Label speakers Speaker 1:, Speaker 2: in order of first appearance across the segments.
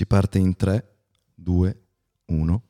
Speaker 1: Si parte in 3, 2, 1.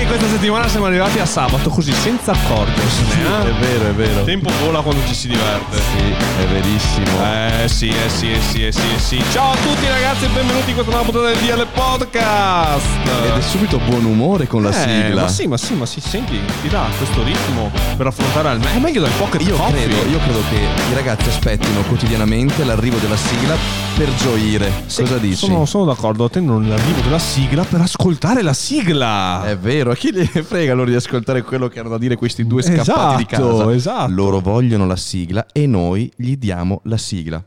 Speaker 2: Anche questa settimana siamo arrivati a sabato così senza accorgersene.
Speaker 1: È
Speaker 2: eh?
Speaker 1: vero, è vero.
Speaker 2: Il tempo vola quando ci si diverte.
Speaker 1: Sì, è verissimo.
Speaker 2: Eh sì, eh sì, eh sì, eh sì, eh sì. Ciao a tutti ragazzi e benvenuti in questa nuova puntata del DL Podcast.
Speaker 1: Ed è subito buon umore con la
Speaker 2: Eh,
Speaker 1: sigla.
Speaker 2: Ma sì, ma sì, ma sì, senti, ti dà questo ritmo per affrontare al È meglio del pocket
Speaker 1: Io
Speaker 2: coffee.
Speaker 1: credo, io credo che i ragazzi aspettino quotidianamente l'arrivo della sigla per gioire.
Speaker 2: Sì,
Speaker 1: Cosa dici?
Speaker 2: Sono, sono d'accordo, attendono l'arrivo della sigla per ascoltare la sigla.
Speaker 1: È vero, a chi gli frega loro di ascoltare quello che hanno da dire questi due scappati
Speaker 2: Esatto,
Speaker 1: di casa?
Speaker 2: esatto.
Speaker 1: Loro vogliono la sigla e noi gli diamo la sigla.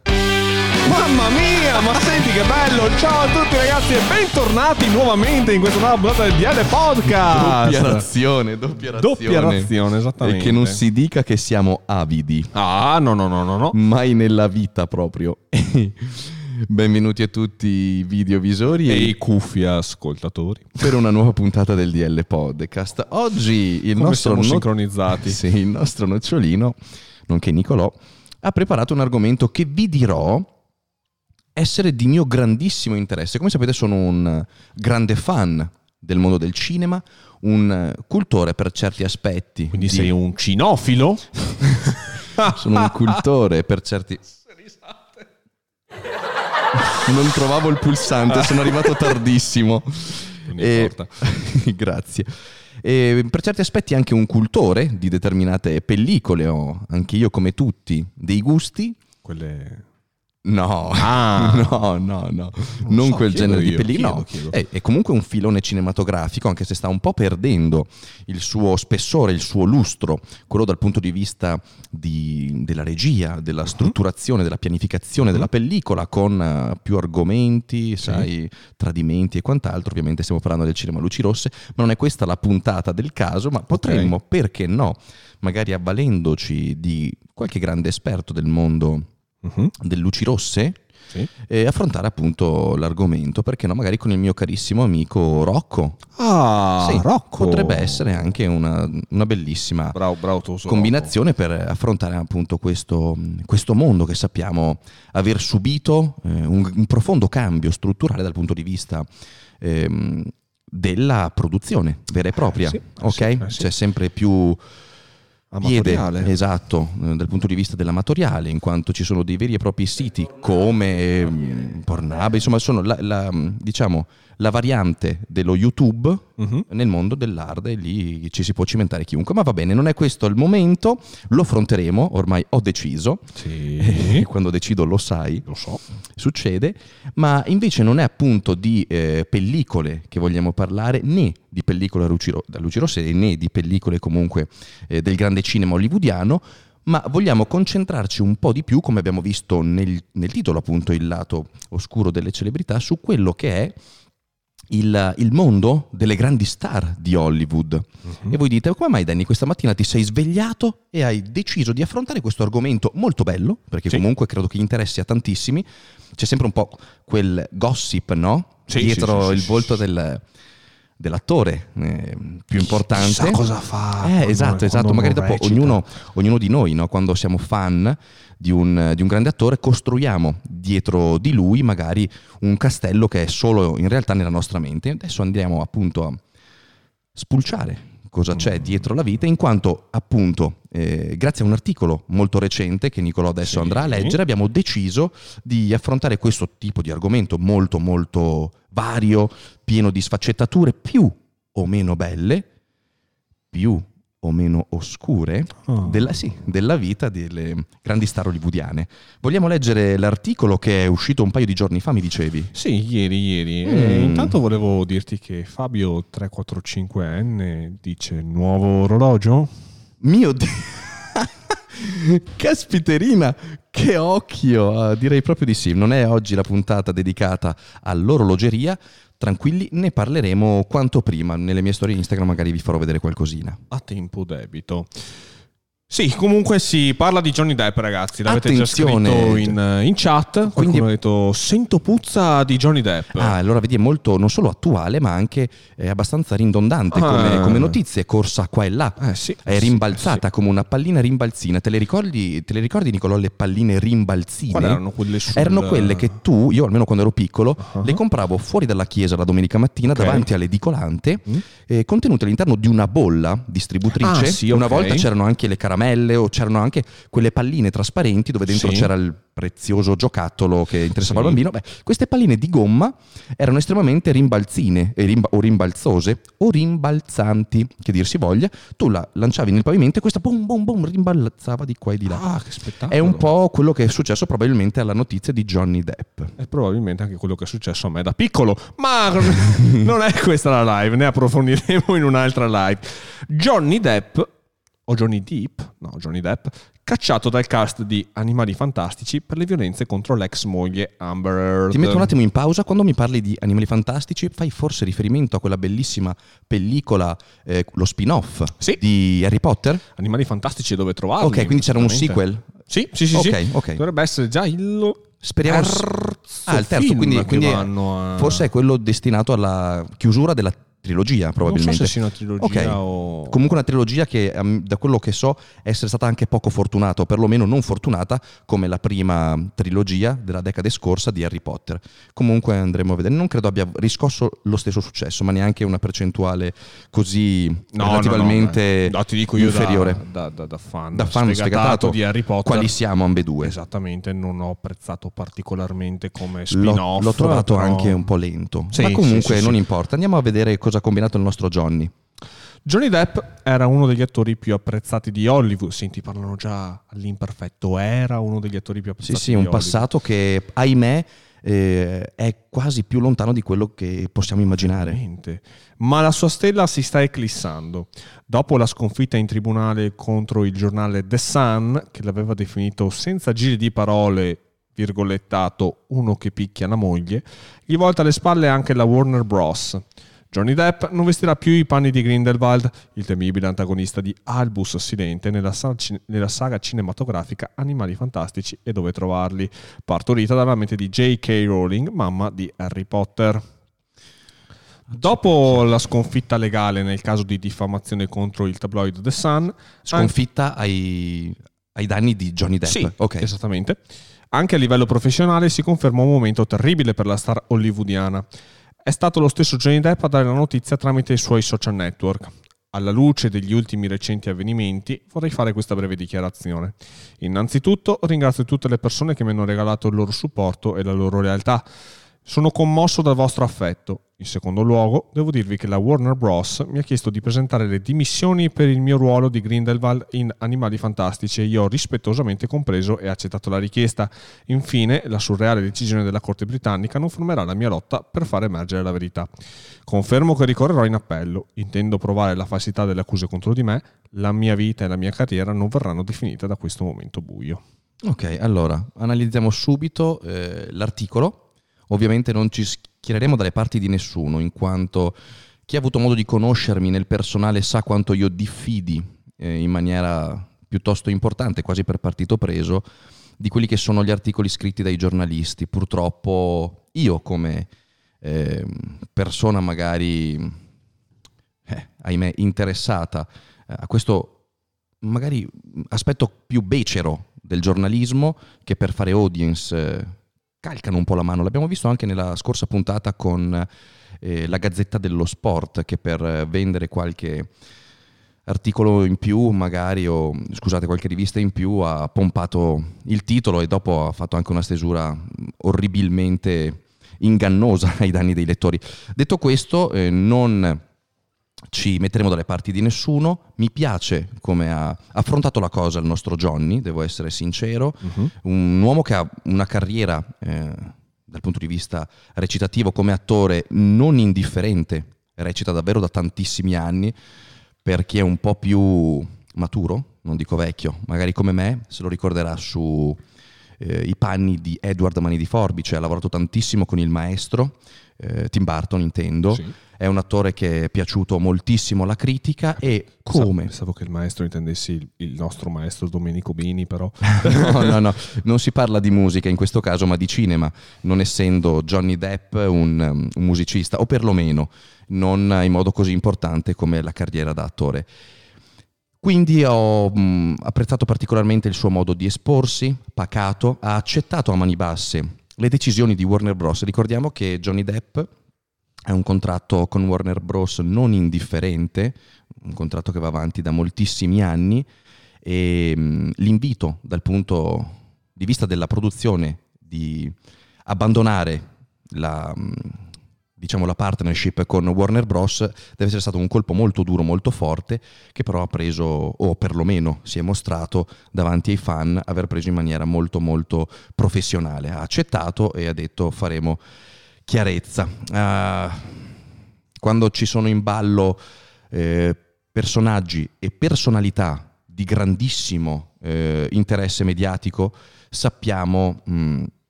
Speaker 2: Mamma mia, ma senti che bello! Ciao a tutti ragazzi e bentornati nuovamente in questa nuova puntata del DL Podcast.
Speaker 1: Doppia razione, doppia razione.
Speaker 2: Doppia razione, esattamente.
Speaker 1: E che non si dica che siamo avidi.
Speaker 2: Ah, no, no, no, no, no.
Speaker 1: Mai nella vita proprio. Benvenuti a tutti i videovisori
Speaker 2: E
Speaker 1: e
Speaker 2: i cuffi ascoltatori.
Speaker 1: per una nuova puntata del DL Podcast. Oggi il
Speaker 2: Come
Speaker 1: nostro no-
Speaker 2: sincronizzati.
Speaker 1: Sì, il nostro nocciolino, nonché Nicolò, ha preparato un argomento che vi dirò essere di mio grandissimo interesse. Come sapete sono un grande fan del mondo del cinema, un cultore per certi aspetti.
Speaker 2: Quindi
Speaker 1: di-
Speaker 2: sei un cinofilo?
Speaker 1: Sono un cultore per certi... Non trovavo il pulsante, sono arrivato tardissimo.
Speaker 2: Non
Speaker 1: E-
Speaker 2: importa.
Speaker 1: Grazie. E per certi aspetti anche un cultore di determinate pellicole, ho anche io come tutti dei gusti.
Speaker 2: Quelle...
Speaker 1: No,
Speaker 2: Ah.
Speaker 1: no, no, no, non
Speaker 2: so,
Speaker 1: quel genere di
Speaker 2: io,
Speaker 1: pellicole.
Speaker 2: chiedo,
Speaker 1: no.
Speaker 2: chiedo.
Speaker 1: È, è comunque un filone cinematografico, anche se sta un po' perdendo il suo spessore, il suo lustro, quello dal punto di vista di- della regia,
Speaker 2: Mhm.
Speaker 1: della strutturazione, della pianificazione della pellicola, con eh, più argomenti, sai, tradimenti e quant'altro. Ovviamente stiamo parlando del cinema luci rosse, ma non è questa la puntata del caso, ma potremmo, perché no, magari avvalendoci di qualche grande esperto del mondo
Speaker 2: Mhm,
Speaker 1: del luci rosse
Speaker 2: sì.
Speaker 1: e affrontare appunto l'argomento perché no magari con il mio carissimo amico Rocco
Speaker 2: Ah,
Speaker 1: Sì,
Speaker 2: Rocco.
Speaker 1: potrebbe essere anche una, una bellissima
Speaker 2: Bravo, bravo
Speaker 1: combinazione per affrontare appunto questo, questo mondo che sappiamo aver subito eh, un, un profondo cambio strutturale dal punto di vista ehm, della produzione vera e propria
Speaker 2: sì,
Speaker 1: ok
Speaker 2: eh sì.
Speaker 1: c'è sempre più piede
Speaker 2: Amatoriale.
Speaker 1: esatto eh, dal punto di vista dell'amatoriale in quanto ci sono dei veri e propri siti come mm, Pornhub insomma sono la, la, diciamo la variante dello YouTube
Speaker 2: Mhm.
Speaker 1: nel mondo dell'arte e lì ci si può cimentare chiunque ma va bene non è questo il momento lo affronteremo ormai ho deciso
Speaker 2: Sì.
Speaker 1: quando decido lo sai
Speaker 2: Lo so.
Speaker 1: succede, ma invece non è appunto di eh, pellicole che vogliamo parlare, né di pellicole a luci, ro- a luci rosse, né di pellicole comunque eh, del grande cinema hollywoodiano, ma vogliamo concentrarci un po' di più, come abbiamo visto nel, nel titolo appunto, il lato oscuro delle celebrità, su quello che è il, il mondo delle grandi star di Hollywood.
Speaker 2: Mhm.
Speaker 1: E voi dite, come mai Danny questa mattina ti sei svegliato e hai deciso di affrontare questo argomento molto bello, perché
Speaker 2: Sì.
Speaker 1: comunque credo che interessi a tantissimi, c'è sempre un po' quel gossip, no?
Speaker 2: Sì,
Speaker 1: Dietro
Speaker 2: sì,
Speaker 1: il volto del- dell'attore eh, più importante.
Speaker 2: Chissà cosa fa.
Speaker 1: Eh,
Speaker 2: quando-
Speaker 1: esatto, esatto. Magari dopo ognuno, ognuno di noi, no, quando siamo fan di un, di un grande attore, costruiamo dietro di lui magari un castello che è solo in realtà nella nostra mente. Adesso andiamo appunto a spulciare cosa c'è dietro la vita, in quanto appunto, eh, grazie a un articolo molto recente che Nicolò adesso
Speaker 2: Sì.
Speaker 1: andrà a leggere, abbiamo deciso di affrontare questo tipo di argomento molto molto vario, pieno di sfaccettature più o meno belle, più o meno oscure
Speaker 2: Ah.
Speaker 1: della, sì, della vita delle grandi star hollywoodiane. Vogliamo leggere l'articolo che è uscito un paio di giorni fa, mi dicevi?
Speaker 2: Sì, ieri, ieri.
Speaker 1: Mm.
Speaker 2: E intanto volevo dirti che Fabio 345N dice nuovo orologio?
Speaker 1: Mio Dio! Caspiterina, che occhio! Ah, direi proprio di sì. Non è oggi la puntata dedicata all'orologeria. Tranquilli, ne parleremo quanto prima. Nelle mie storie Instagram magari vi farò vedere qualcosina.
Speaker 2: A tempo debito. Sì, comunque si parla di Johnny Depp, ragazzi. L'avete
Speaker 1: Attenzione.
Speaker 2: già scritto in, in chat. Quindi ha detto: Sento puzza di Johnny Depp.
Speaker 1: Ah, allora vedi, è molto non solo attuale, ma anche eh, abbastanza ridondante come,
Speaker 2: Ah.
Speaker 1: come notizie, è corsa qua e là.
Speaker 2: Eh, sì,
Speaker 1: È
Speaker 2: sì,
Speaker 1: rimbalzata come una pallina rimbalzina. Te le ricordi, te le ricordi Nicolò, le palline rimbalzine?
Speaker 2: Quali erano quelle sul-
Speaker 1: Erano quelle che tu, io almeno quando ero piccolo,
Speaker 2: Uh-huh.
Speaker 1: le compravo fuori dalla chiesa la domenica mattina
Speaker 2: Ok.
Speaker 1: davanti all'edicolante,
Speaker 2: Mm.
Speaker 1: eh, contenute all'interno di una bolla distributrice.
Speaker 2: Ah, sì,
Speaker 1: Una
Speaker 2: ok.
Speaker 1: volta c'erano anche le caramelle o c'erano anche quelle palline trasparenti dove dentro
Speaker 2: Sì.
Speaker 1: c'era il prezioso giocattolo che interessava
Speaker 2: Sì.
Speaker 1: al bambino. Beh, queste palline di gomma erano estremamente rimbalzine rimba- o rimbalzose o rimbalzanti, che dir si voglia. Tu la lanciavi nel pavimento e questa boom boom boom rimbalzava di qua e di là.
Speaker 2: Ah, che spettacolo.
Speaker 1: È un po' quello che è successo probabilmente alla notizia di Johnny Depp.
Speaker 2: È probabilmente anche quello che è successo a me da piccolo, ma non è questa la live, ne approfondiremo in un'altra live. Johnny Depp, o Johnny Depp, no, Johnny Depp, cacciato dal cast di Animali Fantastici per le violenze contro l'ex moglie Amber Heard.
Speaker 1: Ti metto un attimo in pausa, quando mi parli di Animali Fantastici fai forse riferimento a quella bellissima pellicola, eh, lo spin-off
Speaker 2: Sì.
Speaker 1: di Harry Potter?
Speaker 2: Animali Fantastici dove trovarli.
Speaker 1: ok, quindi c'era un sequel.
Speaker 2: Sì, sì, sì.
Speaker 1: Ok,
Speaker 2: sì.
Speaker 1: ok.
Speaker 2: Dovrebbe essere già il
Speaker 1: Speriamo...
Speaker 2: terzo
Speaker 1: Ah, il terzo,
Speaker 2: film
Speaker 1: quindi, quindi
Speaker 2: a-
Speaker 1: forse è quello destinato alla chiusura della trilogia, probabilmente.
Speaker 2: Non so se sia una trilogia
Speaker 1: Ok.
Speaker 2: o...
Speaker 1: Comunque una trilogia che da quello che so essere stata anche poco fortunata, o perlomeno non fortunata come la prima trilogia della decade scorsa di Harry Potter. Comunque andremo a vedere. Non credo abbia riscosso lo stesso successo, ma neanche una percentuale così
Speaker 2: No,
Speaker 1: relativamente
Speaker 2: no, no. No, ti dico io da-
Speaker 1: inferiore.
Speaker 2: Da, da- da fan,
Speaker 1: Da fan sfegatato
Speaker 2: di Harry Potter.
Speaker 1: Quali siamo ambedue?
Speaker 2: Esattamente, non ho apprezzato particolarmente come
Speaker 1: L'ho,
Speaker 2: spin-off.
Speaker 1: l'ho trovato
Speaker 2: però-
Speaker 1: anche un po' lento.
Speaker 2: Sì,
Speaker 1: ma comunque
Speaker 2: sì, sì,
Speaker 1: non importa. Andiamo a vedere cosa ha combinato il nostro Johnny.
Speaker 2: Johnny Depp era uno degli attori più apprezzati di Hollywood. Senti, parlano già all'imperfetto. Era uno degli attori più
Speaker 1: Sì,
Speaker 2: apprezzati
Speaker 1: sì,
Speaker 2: di
Speaker 1: un
Speaker 2: Hollywood.
Speaker 1: passato che, ahimè, eh, è quasi più lontano di quello che possiamo immaginare.
Speaker 2: Veramente. Ma la sua stella si sta eclissando. Dopo la sconfitta in tribunale contro il giornale The Sun, che l'aveva definito senza giri di parole, virgolettato, uno che picchia la moglie, gli volta alle spalle anche la Warner Bros. Johnny Depp non vestirà più i panni di Grindelwald, il temibile antagonista di Albus Silente nella, nella saga cinematografica Animali Fantastici e dove trovarli, partorita dalla mente di J.K. Rowling, mamma di Harry Potter. Dopo la sconfitta legale nel caso di diffamazione contro il tabloid The Sun,
Speaker 1: Sconfitta ai, ai danni di Johnny Depp.
Speaker 2: sì,
Speaker 1: ok.
Speaker 2: esattamente. Anche a livello professionale si conferma un momento terribile per la star hollywoodiana. È stato lo stesso Johnny Depp a dare la notizia tramite i suoi social network. Alla luce degli ultimi recenti avvenimenti vorrei fare questa breve dichiarazione. Innanzitutto ringrazio tutte le persone che mi hanno regalato il loro supporto e la loro lealtà. Sono commosso dal vostro affetto. In secondo luogo, devo dirvi che la Warner Bros. mi ha chiesto di presentare le dimissioni per il mio ruolo di Grindelwald in Animali Fantastici e io ho rispettosamente compreso e accettato la richiesta. Infine, la surreale decisione della Corte britannica non fermerà la mia lotta per far emergere la verità. Confermo che ricorrerò in appello. Intendo provare la falsità delle accuse contro di me. La mia vita e la mia carriera non verranno definite da questo momento buio.
Speaker 1: Ok, allora analizziamo subito eh, l'articolo. Ovviamente non ci schiereremo dalle parti di nessuno, in quanto chi ha avuto modo di conoscermi nel personale sa quanto io diffidi eh, in maniera piuttosto importante, quasi per partito preso, di quelli che sono gli articoli scritti dai giornalisti. Purtroppo io come eh, persona magari, eh, ahimè, interessata eh, a questo magari aspetto più becero del giornalismo che per fare audience eh, calcano un po' la mano. L'abbiamo visto anche nella scorsa puntata con eh, la Gazzetta dello Sport che per eh, vendere qualche articolo in più magari o scusate qualche rivista in più ha pompato il titolo e dopo ha fatto anche una stesura orribilmente ingannosa ai danni dei lettori. Detto questo, eh, non ci metteremo dalle parti di nessuno. Mi piace come ha affrontato la cosa il nostro Johnny, devo essere sincero. Un uomo che ha una carriera eh, dal punto di vista recitativo come attore non indifferente, recita davvero da tantissimi anni. Per chi è un po' più maturo, non dico vecchio, magari come me, se lo ricorderà su eh, i panni di Edward Mani di Forbice, ha lavorato tantissimo con il maestro, eh, Tim Burton intendo,
Speaker 2: Sì.
Speaker 1: è un attore che è piaciuto moltissimo alla critica e come...
Speaker 2: Pensavo che il maestro intendessi il, il nostro maestro Domenico Bini, però.
Speaker 1: no, no, no, non si parla di musica in questo caso, ma di cinema, non essendo Johnny Depp un, um, un musicista, o perlomeno non in modo così importante come la carriera da attore. Quindi ho mh, apprezzato particolarmente il suo modo di esporsi, pacato, ha accettato a mani basse le decisioni di Warner Bros. Ricordiamo che Johnny Depp ha un contratto con Warner Bros. non indifferente, un contratto che va avanti da moltissimi anni e mh, l'invito dal punto di vista della produzione di abbandonare la, mh, diciamo, la partnership con Warner Bros. deve essere stato un colpo molto duro, molto forte, che però ha preso, o perlomeno si è mostrato davanti ai fan, aver preso in maniera molto molto professionale. Ha accettato e ha detto faremo chiarezza. Ah, quando ci sono in ballo eh, personaggi e personalità di grandissimo eh, interesse mediatico, sappiamo mh,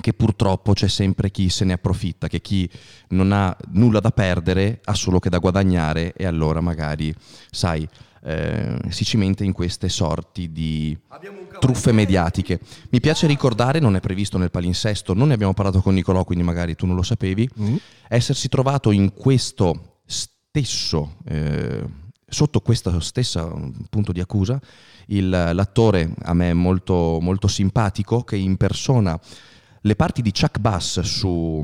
Speaker 1: che purtroppo c'è sempre chi se ne approfitta, che chi non ha nulla da perdere ha solo che da guadagnare e allora magari, sai, eh, si cimenta in queste sorti di truffe mediatiche. Mi piace ricordare, non è previsto nel palinsesto, non ne abbiamo parlato con Nicolò, quindi magari tu non lo sapevi,
Speaker 2: Mm.
Speaker 1: essersi trovato in questo stesso, eh, sotto questo stesso punto di accusa, il- l'attore a me molto, molto simpatico che impersona le parti di Chuck Bass su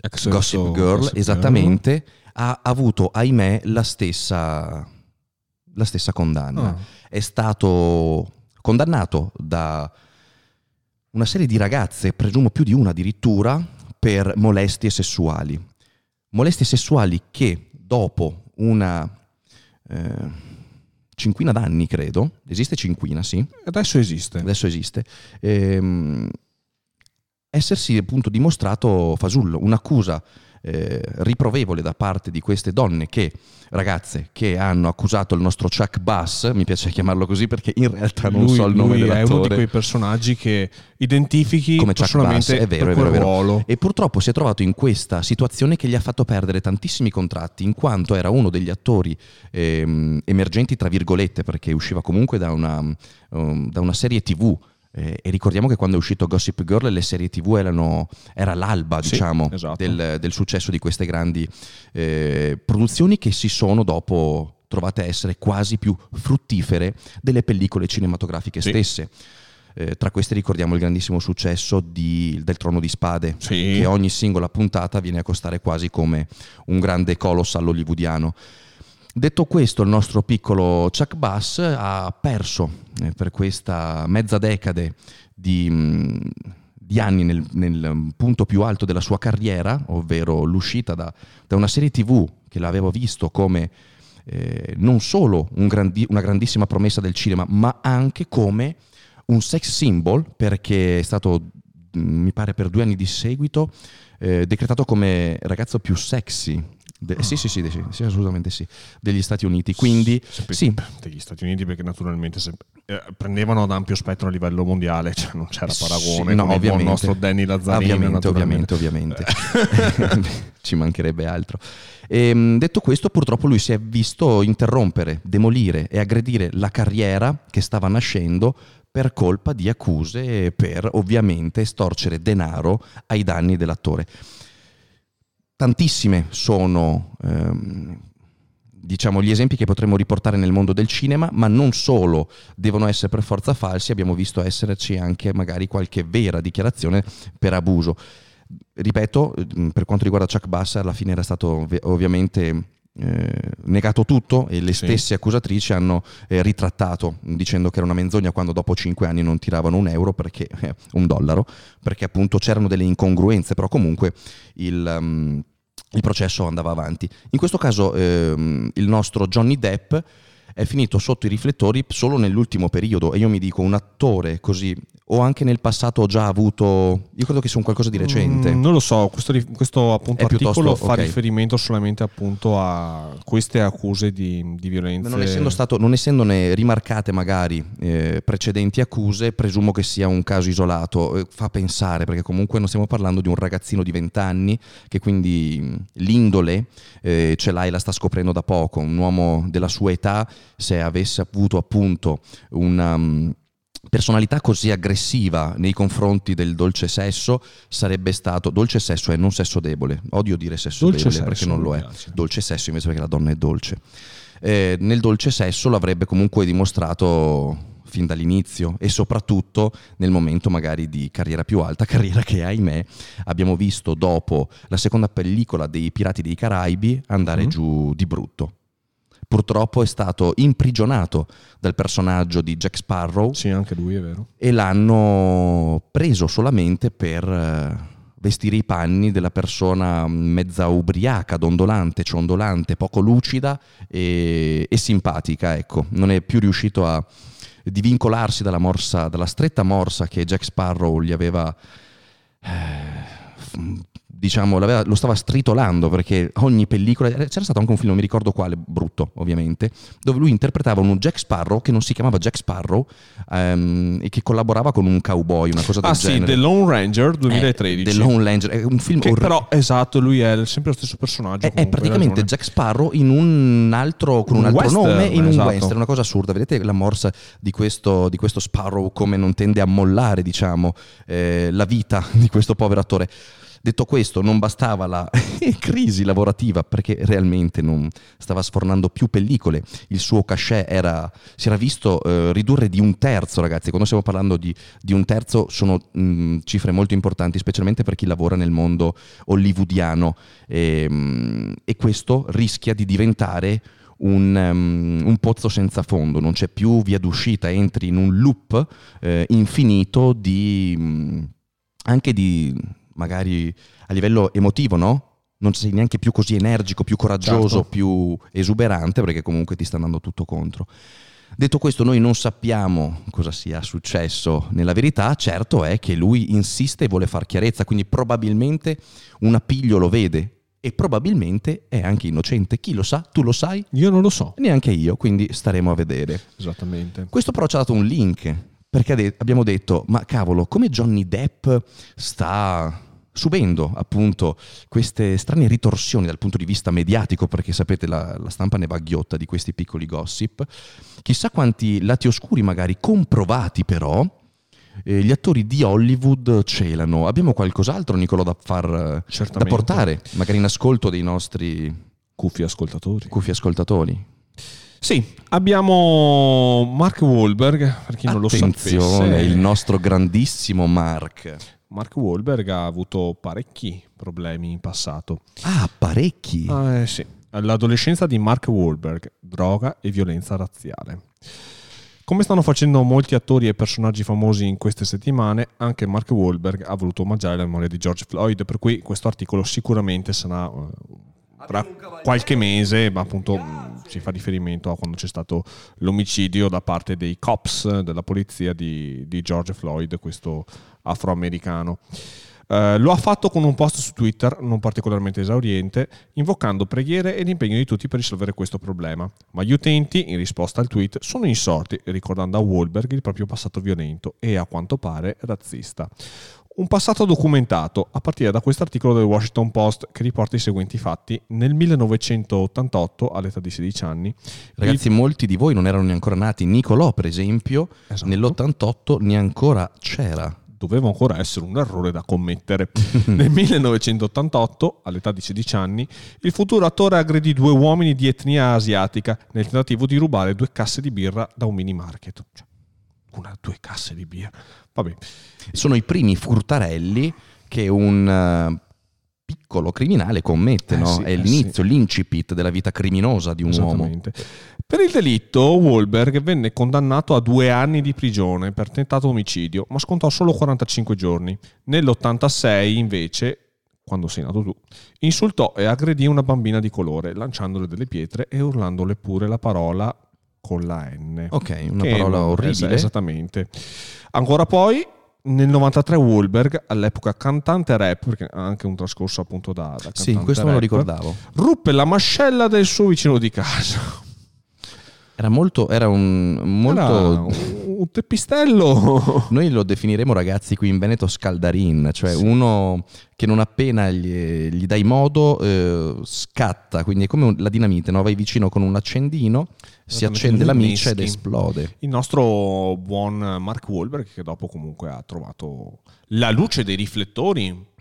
Speaker 2: Ex-
Speaker 1: Gossip Girl,
Speaker 2: Gossip
Speaker 1: esattamente, ha avuto, ahimè, la stessa, la stessa condanna.
Speaker 2: Ah.
Speaker 1: È stato condannato da una serie di ragazze, presumo più di una addirittura, per molestie sessuali. Molestie sessuali che dopo una eh, cinquina d'anni, credo, esiste cinquina, sì,
Speaker 2: Adesso esiste.
Speaker 1: adesso esiste, ehm, essersi appunto dimostrato fasullo, un'accusa eh, riprovevole da parte di queste donne che, ragazze, che hanno accusato il nostro Chuck Bass, mi piace chiamarlo così perché in realtà non
Speaker 2: lui,
Speaker 1: so il nome
Speaker 2: lui è uno di
Speaker 1: dell'attore.
Speaker 2: quei personaggi che identifichi
Speaker 1: Come Chuck Bass, è vero, è vero, è vero.
Speaker 2: ruolo.
Speaker 1: E purtroppo si è trovato in questa situazione che gli ha fatto perdere tantissimi contratti, in quanto era uno degli attori ehm, emergenti, tra virgolette, perché usciva comunque da una, um, da una serie TV. Eh, e ricordiamo che quando è uscito Gossip Girl le serie TV erano, era l'alba,
Speaker 2: Sì,
Speaker 1: diciamo,
Speaker 2: esatto.
Speaker 1: del, del successo di queste grandi eh, produzioni che si sono dopo trovate a essere quasi più fruttifere delle pellicole cinematografiche
Speaker 2: Sì.
Speaker 1: stesse. Eh, tra queste ricordiamo il grandissimo successo di- del Trono di Spade,
Speaker 2: Sì.
Speaker 1: che ogni singola puntata viene a costare quasi come un grande colossal hollywoodiano. Detto questo, il nostro piccolo Chuck Bass ha perso eh, per questa mezza decade di, mh, di anni nel, nel punto più alto della sua carriera, ovvero l'uscita da, da una serie TV che l'avevo visto come eh, non solo un grandi- una grandissima promessa del cinema, ma anche come un sex symbol, perché è stato, mh, mi pare, per due anni di seguito eh, decretato come ragazzo più sexy. De- sì, sì, sì, sì, sì, assolutamente sì, degli Stati Uniti. Quindi,
Speaker 2: Sempre
Speaker 1: sì,
Speaker 2: degli Stati Uniti perché naturalmente se- eh, prendevano ad ampio spettro a livello mondiale, cioè non c'era paragone
Speaker 1: Sì, no,
Speaker 2: con il nostro Danny Lazzarini.
Speaker 1: Ovviamente, ovviamente, ovviamente. Ci mancherebbe altro. Ehm, detto questo, purtroppo lui si è visto interrompere, demolire e aggredire la carriera che stava nascendo per colpa di accuse per ovviamente storcere denaro ai danni dell'attore. Tantissime sono ehm, diciamo, gli esempi che potremmo riportare nel mondo del cinema, ma non solo devono essere per forza falsi, abbiamo visto esserci anche magari qualche vera dichiarazione per abuso. Ripeto, eh, per quanto riguarda Chuck Bass, alla fine era stato ov- ovviamente eh, negato tutto e le
Speaker 2: Sì.
Speaker 1: stesse accusatrici hanno eh, ritrattato dicendo che era una menzogna quando dopo cinque anni non tiravano un euro perché eh, un dollaro perché appunto c'erano delle incongruenze però comunque il, um, il processo andava avanti in questo caso ehm, il nostro Johnny Depp è finito sotto i riflettori solo nell'ultimo periodo e io mi dico un attore così o anche nel passato ho già avuto io credo che sia un qualcosa di recente
Speaker 2: Mm, non lo so, questo, questo appunto
Speaker 1: È piuttosto-
Speaker 2: articolo fa
Speaker 1: ok.
Speaker 2: riferimento solamente appunto a queste accuse di, di violenza.
Speaker 1: non, essendo stato, non essendone rimarcate magari eh, precedenti accuse presumo che sia un caso isolato Eh, fa pensare perché comunque non stiamo parlando di un ragazzino di 20 anni che quindi mh, l'indole eh, ce l'ha e la sta scoprendo da poco un uomo della sua età se avesse avuto appunto una mh, personalità così aggressiva nei confronti del dolce sesso sarebbe stato dolce sesso e non sesso debole odio dire sesso
Speaker 2: Dolce
Speaker 1: debole perché
Speaker 2: sesso,
Speaker 1: non
Speaker 2: mi
Speaker 1: lo è dolce sesso invece perché la donna è dolce Eh, nel dolce sesso l'avrebbe comunque dimostrato fin dall'inizio e soprattutto nel momento magari di carriera più alta, carriera che ahimè abbiamo visto dopo la seconda pellicola dei Pirati dei Caraibi andare
Speaker 2: Mhm.
Speaker 1: giù di brutto. Purtroppo è stato imprigionato dal personaggio di Jack Sparrow
Speaker 2: Sì, anche lui è vero.
Speaker 1: e l'hanno preso solamente per eh, vestire i panni della persona mezza ubriaca, dondolante, ciondolante, poco lucida e, e simpatica. Ecco, non è più riuscito a divincolarsi dalla, morsa, dalla stretta morsa che Jack Sparrow gli aveva eh, diciamo, lo stava stritolando perché ogni pellicola, c'era stato anche un film, non mi ricordo quale, brutto ovviamente, dove lui interpretava un Jack Sparrow che non si chiamava Jack Sparrow ehm, e che collaborava con un cowboy, una cosa del
Speaker 2: Ah sì,
Speaker 1: genere.
Speaker 2: The Lone Ranger
Speaker 1: Eh,
Speaker 2: 2013.
Speaker 1: The Lone Ranger, è un film
Speaker 2: Che
Speaker 1: orri-
Speaker 2: però, esatto, lui è sempre lo stesso personaggio.
Speaker 1: è, è
Speaker 2: comunque, hai
Speaker 1: praticamente
Speaker 2: ragione.
Speaker 1: Jack Sparrow in un altro, con un,
Speaker 2: Un
Speaker 1: altro
Speaker 2: western,
Speaker 1: nome, in un
Speaker 2: esatto.
Speaker 1: western, una cosa assurda. Vedete la morsa di questo, di questo Sparrow come non tende a mollare, diciamo, eh, la vita di questo povero attore. Detto questo, non bastava la crisi lavorativa perché realmente non stava sfornando più pellicole. Il suo cachet era, si era visto eh, ridurre di un terzo, ragazzi. Quando stiamo parlando di, di un terzo sono mh, cifre molto importanti, specialmente per chi lavora nel mondo hollywoodiano. E, mh, e questo rischia di diventare un, um, un pozzo senza fondo, non c'è più via d'uscita, entri in un loop eh, infinito di mh, anche di magari a livello emotivo, no? Non sei neanche più così energico, più coraggioso,
Speaker 2: Certo.
Speaker 1: più esuberante, perché comunque ti sta andando tutto contro. Detto questo, noi non sappiamo cosa sia successo nella verità, certo è che lui insiste e vuole far chiarezza, quindi probabilmente un appiglio lo vede e probabilmente è anche innocente. Chi lo sa? Tu lo sai?
Speaker 2: Io non lo so.
Speaker 1: Neanche io, quindi staremo a vedere.
Speaker 2: Esattamente.
Speaker 1: Questo però ci ha dato un link, perché abbiamo detto, ma cavolo, come Johnny Depp sta subendo appunto queste strane ritorsioni dal punto di vista mediatico, perché sapete la, la stampa ne va ghiotta di questi piccoli gossip, chissà quanti lati oscuri magari comprovati però, eh, gli attori di Hollywood celano. Abbiamo qualcos'altro Nicolò da far da
Speaker 2: Certamente.
Speaker 1: portare, magari in ascolto dei nostri
Speaker 2: Cuffi ascoltatori.
Speaker 1: cuffi ascoltatori?
Speaker 2: Sì, abbiamo Mark Wahlberg, per chi non lo
Speaker 1: Attenzione,
Speaker 2: sapesse.
Speaker 1: il nostro grandissimo Mark.
Speaker 2: Mark Wahlberg ha avuto parecchi problemi in passato.
Speaker 1: Ah, parecchi.
Speaker 2: Ah, eh, sì. L'adolescenza di Mark Wahlberg, droga e violenza razziale. Come stanno facendo molti attori e personaggi famosi in queste settimane, anche Mark Wahlberg ha voluto omaggiare la memoria di George Floyd, per cui questo articolo sicuramente sarà eh, tra qualche mese, ma appunto mh, si fa riferimento a quando c'è stato l'omicidio da parte dei cops della polizia di, di George Floyd, questo afroamericano. Eh, lo ha fatto con un post su Twitter non particolarmente esauriente, invocando preghiere e l'impegno di tutti per risolvere questo problema. Ma gli utenti, in risposta al tweet, sono insorti, ricordando a Wahlberg il proprio passato violento e, a quanto pare, razzista. Un passato documentato a partire da questo articolo del Washington Post che riporta i seguenti fatti. Nel 1988, all'età di 16 anni,
Speaker 1: Ragazzi, molti di voi non erano neanche nati. Nicolò, per esempio,
Speaker 2: Esatto.
Speaker 1: nell'88 neanche ancora c'era.
Speaker 2: doveva ancora essere un errore da commettere. Nel 1988, all'età di 16 anni, il futuro attore aggredì due uomini di etnia asiatica nel tentativo di rubare due casse di birra da un mini market. Cioè, una, due casse di birra. Vabbè,
Speaker 1: Sono i primi furtarelli che un eh, piccolo criminale commette,
Speaker 2: Eh
Speaker 1: no?
Speaker 2: sì,
Speaker 1: È
Speaker 2: eh
Speaker 1: l'inizio, l'incipit della vita criminosa di un uomo.
Speaker 2: Per il delitto, Wahlberg venne condannato a due anni di prigione per tentato omicidio, ma scontò solo 45 giorni. Nell'86, invece, quando sei nato tu, insultò e aggredì una bambina di colore, lanciandole delle pietre e urlandole pure la parola con la N.
Speaker 1: Ok, una parola orribile.
Speaker 2: Es- esattamente. Ancora poi, nel 93 Wahlberg, all'epoca cantante rap, perché ha anche un trascorso appunto da, da
Speaker 1: Sì, questo me lo
Speaker 2: rap,
Speaker 1: ricordavo.
Speaker 2: ruppe la mascella del suo vicino di casa.
Speaker 1: Era molto, era un molto
Speaker 2: Era un, teppistello.
Speaker 1: Noi lo definiremo ragazzi qui in Veneto scaldarin, cioè
Speaker 2: Sì.
Speaker 1: uno che non appena gli, gli dai modo eh, scatta, quindi è come la dinamite, no? vai vicino con un accendino, si accende la miccia ed esplode.
Speaker 2: Il nostro buon Mark Wahlberg, che dopo comunque ha trovato la luce dei riflettori.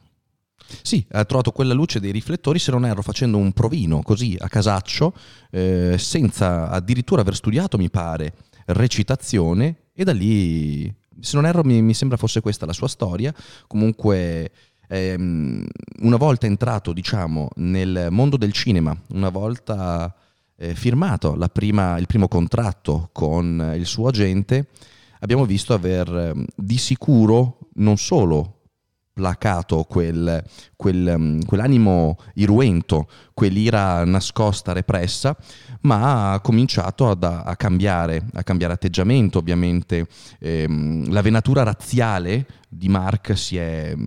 Speaker 1: Sì, ha trovato quella luce dei riflettori, se non erro facendo un provino così a casaccio, eh, senza addirittura aver studiato, mi pare, recitazione e da lì, se non erro, mi, mi sembra fosse questa la sua storia. Comunque, ehm, una volta entrato, diciamo, nel mondo del cinema, una volta eh, firmato prima- il primo contratto con il suo agente, abbiamo visto aver ehm, di sicuro non solo placato quel, quel, mm, quell'animo irruento, quell'ira nascosta, repressa, ma ha cominciato ad- a, cambiare, a cambiare atteggiamento, ovviamente. Ehm, la venatura razziale di Mark si è mm,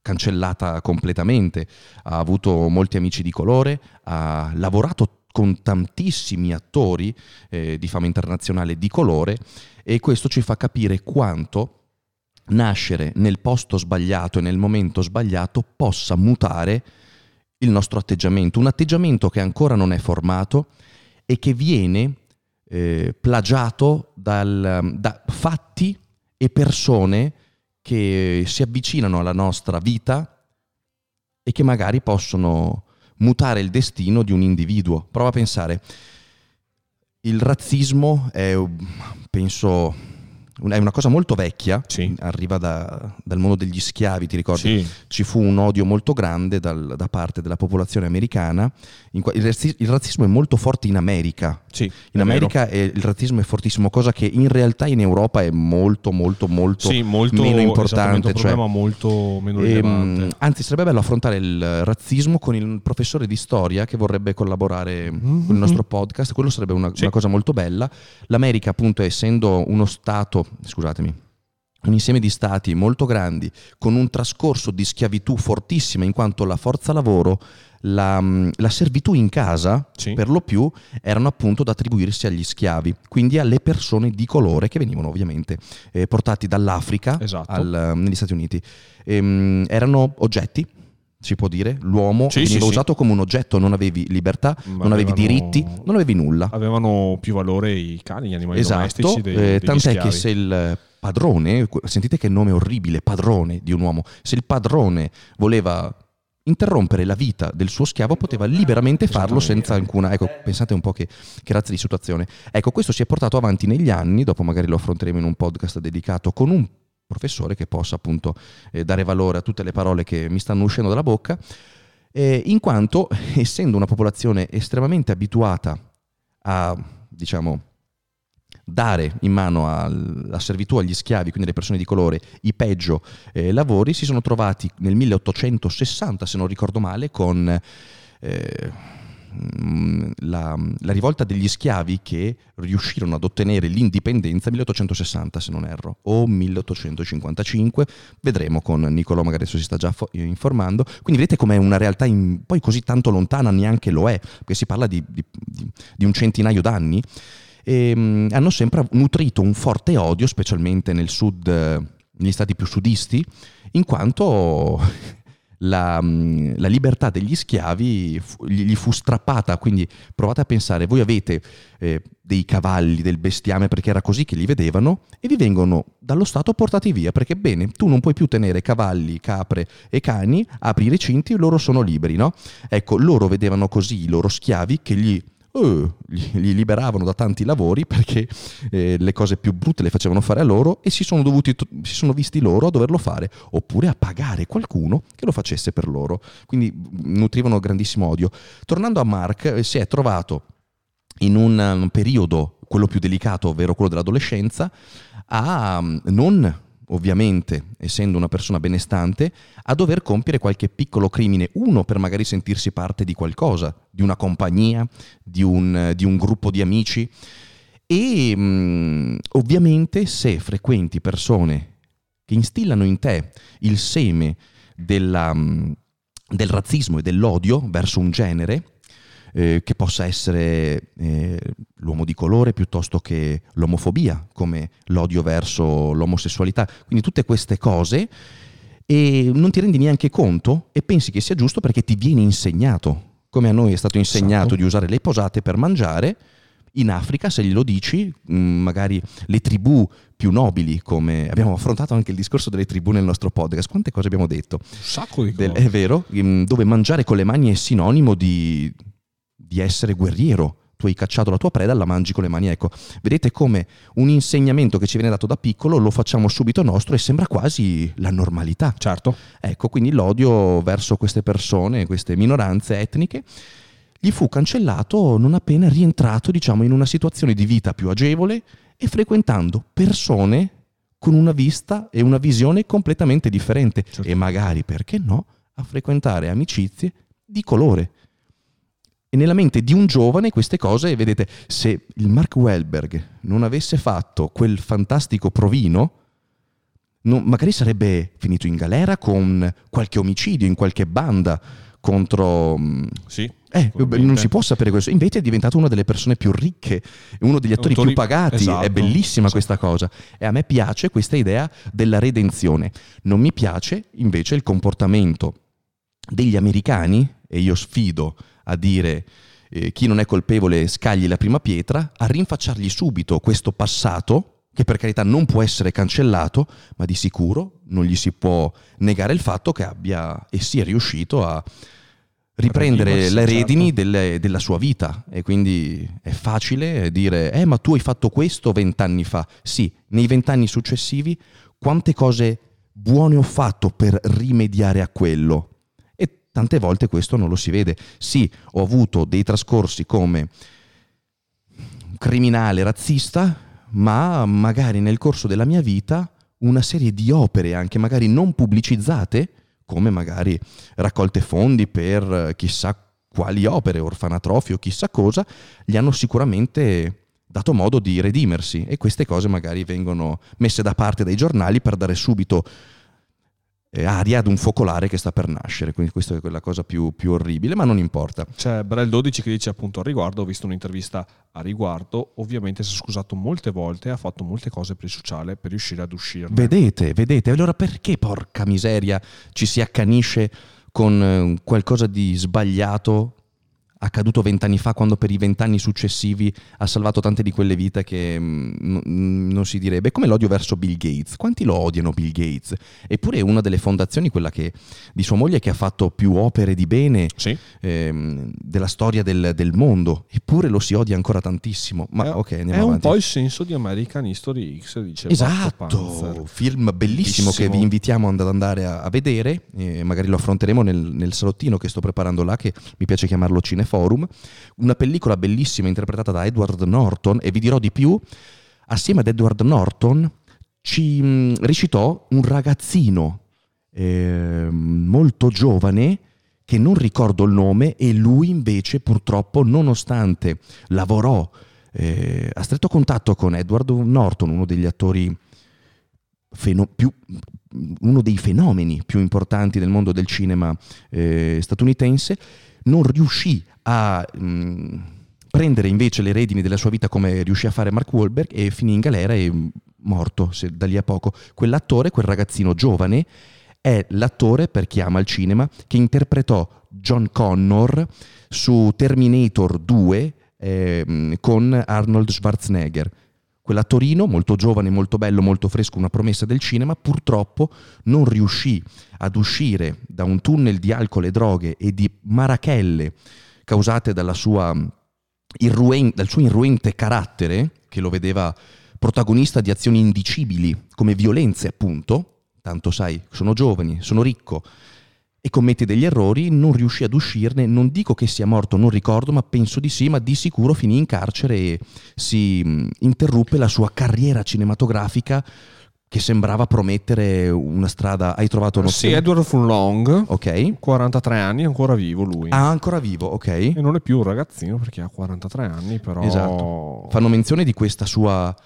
Speaker 1: cancellata completamente, ha avuto molti amici di colore, ha lavorato con tantissimi attori eh, di fama internazionale di colore e questo ci fa capire quanto nascere nel posto sbagliato e nel momento sbagliato possa mutare il nostro atteggiamento, un atteggiamento che ancora non è formato e che viene eh, plagiato dal- da fatti e persone che si avvicinano alla nostra vita e che magari possono mutare il destino di un individuo. Prova a pensare, il razzismo è, penso, è una cosa molto vecchia,
Speaker 2: Sì.
Speaker 1: arriva da- dal mondo degli schiavi, ti ricordi?
Speaker 2: Sì.
Speaker 1: Ci fu un odio molto grande dal- da parte della popolazione americana. Il, razzi- il razzismo è molto forte in America.
Speaker 2: Sì,
Speaker 1: In America è- il razzismo è fortissimo, cosa che in realtà in Europa è molto, molto, molto,
Speaker 2: sì, molto
Speaker 1: meno importante.
Speaker 2: un
Speaker 1: cioè-
Speaker 2: problema molto meno
Speaker 1: Ehm, anzi, sarebbe bello affrontare il razzismo con il professore di storia che vorrebbe collaborare con il nostro podcast. Quello sarebbe una,
Speaker 2: Sì.
Speaker 1: una cosa molto bella. L'America, appunto, essendo uno Stato, scusatemi, un insieme di stati molto grandi, con un trascorso di schiavitù fortissima, in quanto la forza lavoro, la, la servitù in casa,
Speaker 2: Sì.
Speaker 1: per lo più, erano appunto da attribuirsi agli schiavi, quindi alle persone di colore che venivano ovviamente eh, portati dall'Africa
Speaker 2: Esatto.
Speaker 1: al- negli Stati Uniti. Ehm, erano oggetti, si può dire, l'uomo
Speaker 2: Sì,
Speaker 1: veniva
Speaker 2: sì, sì.
Speaker 1: usato come un oggetto, non avevi libertà,
Speaker 2: Ma
Speaker 1: non avevi
Speaker 2: avevano-
Speaker 1: diritti, non avevi nulla.
Speaker 2: Avevano più valore i cani, gli animali
Speaker 1: Esatto,
Speaker 2: domestici dei,
Speaker 1: eh, tant'è
Speaker 2: schiavi.
Speaker 1: che se il padrone, sentite che nome orribile, padrone di un uomo, se il padrone voleva interrompere la vita del suo schiavo poteva liberamente farlo senza alcuna... Ecco, pensate un po' che, che razza di situazione. Ecco, questo si è portato avanti negli anni, dopo magari lo affronteremo in un podcast dedicato con un professore che possa appunto eh, dare valore a tutte le parole che mi stanno uscendo dalla bocca, eh, in quanto essendo una popolazione estremamente abituata a, diciamo, dare in mano alla servitù agli schiavi, quindi alle persone di colore, i peggio eh, lavori, si sono trovati nel 1860, se non ricordo male, con eh, la, la rivolta degli schiavi che riuscirono ad ottenere l'indipendenza 1860 se non erro o 1855 vedremo con Niccolò magari adesso si sta già fo- informando. Quindi vedete com'è una realtà in- poi così tanto lontana neanche lo è perché si parla di, di- di- di un centinaio d'anni e, mm, hanno sempre nutrito un forte odio specialmente nel sud negli stati più sudisti in quanto la, mm, la libertà degli schiavi fu- gli gli fu strappata, quindi provate a pensare, voi avete eh, dei cavalli, del bestiame, perché era così che li vedevano, e vi vengono dallo Stato portati via, perché bene, tu non puoi più tenere cavalli, capre e cani, apri i recinti, loro sono liberi, no? Ecco, loro vedevano così i loro schiavi che gli... eh, li, li liberavano da tanti lavori perché eh, le cose più brutte le facevano fare a loro e si sono, dovuti, si sono visti loro a doverlo fare oppure a pagare qualcuno che lo facesse per loro. Quindi mh, nutrivano grandissimo odio. Tornando a Mark, eh, si è trovato in un, um, periodo, quello più delicato, ovvero quello dell'adolescenza, a um, non ovviamente, essendo una persona benestante, a dover compiere qualche piccolo crimine, uno per magari sentirsi parte di qualcosa, di una compagnia, di un, di un gruppo di amici, E mh, ovviamente se frequenti persone che instillano in te il seme della, mh, del razzismo e dell'odio verso un genere, eh, che possa essere eh, l'uomo di colore piuttosto che l'omofobia, come l'odio verso l'omosessualità. Quindi tutte queste cose e non ti rendi neanche conto e pensi che sia giusto perché ti viene insegnato, come a noi è stato insegnato esatto. di usare le posate per mangiare. In Africa, se glielo dici, mm, magari le tribù più nobili, come abbiamo affrontato anche il discorso delle tribù nel nostro podcast, quante cose abbiamo detto?
Speaker 2: Un sacco di cose.
Speaker 1: Del, è vero, mm, dove mangiare con le mani è sinonimo di, di essere guerriero, tu hai cacciato la tua preda, la mangi con le mani. Ecco, vedete come un insegnamento che ci viene dato da piccolo lo facciamo subito nostro e sembra quasi la normalità.
Speaker 2: Certo.
Speaker 1: Ecco, quindi l'odio verso queste persone, queste minoranze etniche, gli fu cancellato non appena rientrato, diciamo, in una situazione di vita più agevole e frequentando persone con una vista e una visione completamente differente certo. e magari, perché no, a frequentare amicizie di colore e nella mente di un giovane queste cose, vedete, se il Mark Wahlberg non avesse fatto quel fantastico provino, non, magari sarebbe finito in galera con qualche omicidio, in qualche banda contro...
Speaker 2: Mm, sì.
Speaker 1: Eh, non si può sapere questo. Invece è diventato una delle persone più ricche, uno degli attori Autori... più pagati. Esatto. È bellissima esatto. questa cosa. E a me piace questa idea della redenzione. Non mi piace invece il comportamento degli americani, e io sfido a dire eh, chi non è colpevole scagli la prima pietra, a rinfacciargli subito questo passato, che per carità non può essere cancellato, ma di sicuro non gli si può negare il fatto che abbia e sia riuscito a riprendere le redini certo. delle, della sua vita. E quindi è facile dire eh ma tu hai fatto questo vent'anni fa. Sì, nei vent'anni successivi quante cose buone ho fatto per rimediare a quello Tante volte questo non lo si vede. Sì, ho avuto dei trascorsi come criminale razzista, ma magari nel corso della mia vita una serie di opere, anche magari non pubblicizzate, come magari raccolte fondi per chissà quali opere, orfanatrofi o chissà cosa, gli hanno sicuramente dato modo di redimersi e queste cose magari vengono messe da parte dai giornali per dare subito eh, aria ad un focolare che sta per nascere, quindi questa è quella cosa più, più orribile, ma non importa.
Speaker 2: C'è Brel 12 che dice appunto a riguardo, ho visto un'intervista a riguardo, ovviamente si è scusato molte volte, ha fatto molte cose per il sociale per riuscire ad uscire.
Speaker 1: Vedete, vedete, allora perché porca miseria ci si accanisce con eh, qualcosa di sbagliato accaduto vent'anni fa quando per i vent'anni successivi ha salvato tante di quelle vite che mh, mm, non si direbbe. Come l'odio verso Bill Gates. Quanti lo odiano Bill Gates? Eppure è una delle fondazioni, quella che, di sua moglie, che ha fatto più opere di bene
Speaker 2: sì.
Speaker 1: ehm, della storia del, del, mondo. Eppure lo si odia ancora tantissimo. Ma
Speaker 2: è,
Speaker 1: ok, andiamo
Speaker 2: è
Speaker 1: avanti.
Speaker 2: un po' il senso di American History X, dice
Speaker 1: Esatto, film bellissimo, bellissimo, che vi invitiamo ad andare a, a vedere. magari lo affronteremo nel, nel salottino che sto preparando là, che mi piace chiamarlo Cineforum Forum, una pellicola bellissima interpretata da Edward Norton e vi dirò di più, assieme ad Edward Norton ci mh, mm, recitò un ragazzino eh, molto giovane che non ricordo il nome e lui invece purtroppo nonostante lavorò eh, a stretto contatto con Edward Norton, uno degli attori feno- più, uno dei fenomeni più importanti del mondo del cinema eh, statunitense, non riuscì a mh, mm, prendere invece le redini della sua vita come riuscì a fare Mark Wahlberg e finì in galera e morto se, da lì a poco. Quell'attore, quel ragazzino giovane, è l'attore, per chi ama il cinema, che interpretò John Connor su Terminator 2 eh, con Arnold Schwarzenegger. Quell'attorino, molto giovane, molto bello, molto fresco, una promessa del cinema, purtroppo non riuscì ad uscire da un tunnel di alcol e droghe e di marachelle causate sua irruen- dal suo irruente carattere, che lo vedeva protagonista di azioni indicibili, come violenze appunto, tanto sai, sono giovani, sono ricco, e commette degli errori, non riuscì ad uscirne, non dico che sia morto, non ricordo, ma penso di sì, ma di sicuro finì in carcere e si interruppe la sua carriera cinematografica che sembrava promettere una strada. Hai trovato uno
Speaker 2: Sì, Edward Furlong,
Speaker 1: Ok.
Speaker 2: 43 anni, ancora vivo lui.
Speaker 1: Ah, ancora vivo, ok.
Speaker 2: E non è più un ragazzino perché ha 43 anni, però...
Speaker 1: Esatto. Fanno menzione di questa sua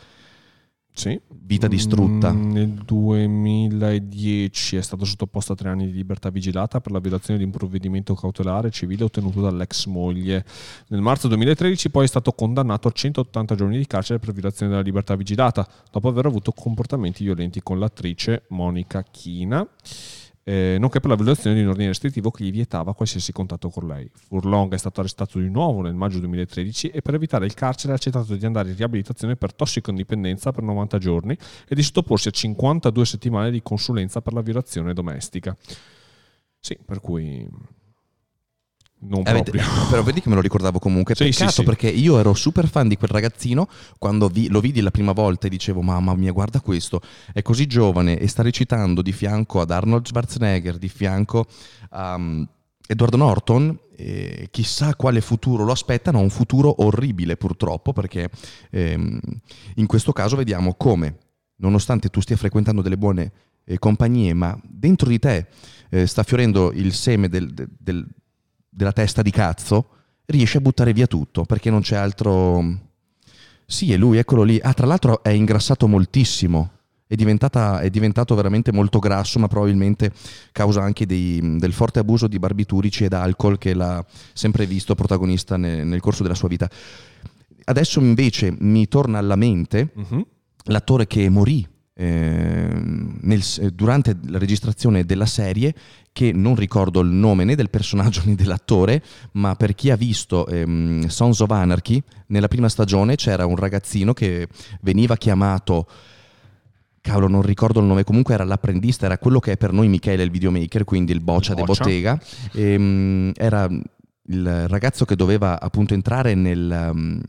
Speaker 2: Sì.
Speaker 1: vita distrutta.
Speaker 2: Mm, Nel 2010 è stato sottoposto a tre anni di libertà vigilata per la violazione di un provvedimento cautelare civile ottenuto dall'ex moglie. Nel marzo 2013 poi è stato condannato a 180 giorni di carcere per violazione della libertà vigilata, dopo aver avuto comportamenti violenti con l'attrice Monica China. Eh, nonché per la violazione di un ordine restrittivo che gli vietava qualsiasi contatto con lei. Furlong è stato arrestato di nuovo nel maggio 2013 e per evitare il carcere ha accettato di andare in riabilitazione per tossicodipendenza per 90 giorni e di sottoporsi a 52 settimane di consulenza per la violazione domestica. Sì, per cui non
Speaker 1: Avete-
Speaker 2: proprio.
Speaker 1: però vedi che me lo ricordavo comunque.
Speaker 2: Sì,
Speaker 1: Peccato
Speaker 2: sì, sì.
Speaker 1: perché io ero super fan di quel ragazzino quando vi- lo vidi la prima volta e dicevo mamma mia guarda questo, è così giovane e sta recitando di fianco ad Arnold Schwarzenegger, di fianco a um, Edward Norton. e chissà quale futuro lo aspettano, un futuro orribile purtroppo perché ehm, in questo caso vediamo come nonostante tu stia frequentando delle buone eh, compagnie ma dentro di te eh, sta fiorendo il seme del- del- del, della testa di cazzo, riesce a buttare via tutto perché non c'è altro. Sì, è lui, eccolo lì. Ah, tra l'altro è ingrassato moltissimo. È, diventata- è diventato veramente molto grasso, ma probabilmente causa anche dei- del forte abuso di barbiturici ed alcol che l'ha sempre visto protagonista ne- nel corso della sua vita. Adesso invece mi torna alla mente
Speaker 2: Mhm.
Speaker 1: l'attore che morì nel- durante la registrazione della serie, che non ricordo il nome né del personaggio né dell'attore, ma per chi ha visto ehm, Sons of Anarchy, nella prima stagione c'era un ragazzino che veniva chiamato... Cavolo, non ricordo il nome, comunque era l'apprendista, era quello che è per noi Michele il videomaker, quindi il boccia di
Speaker 2: Boccia.
Speaker 1: bottega. Ehm, era il ragazzo che doveva appunto entrare nel, um,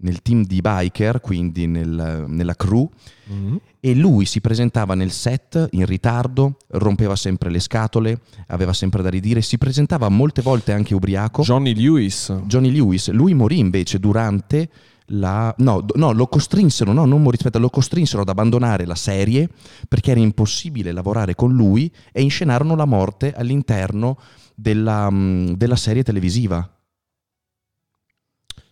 Speaker 1: nel team di biker, quindi nel- nella crew,
Speaker 2: Mhm.
Speaker 1: e lui si presentava nel set in ritardo, rompeva sempre le scatole, aveva sempre da ridire, si presentava molte volte anche ubriaco.
Speaker 2: Johnny Lewis.
Speaker 1: Johnny Lewis, lui morì invece durante la... No, no, lo costrinsero, no, non morì, aspetta, lo costrinsero ad abbandonare la serie perché era impossibile lavorare con lui e inscenarono la morte all'interno della, mm, della serie televisiva.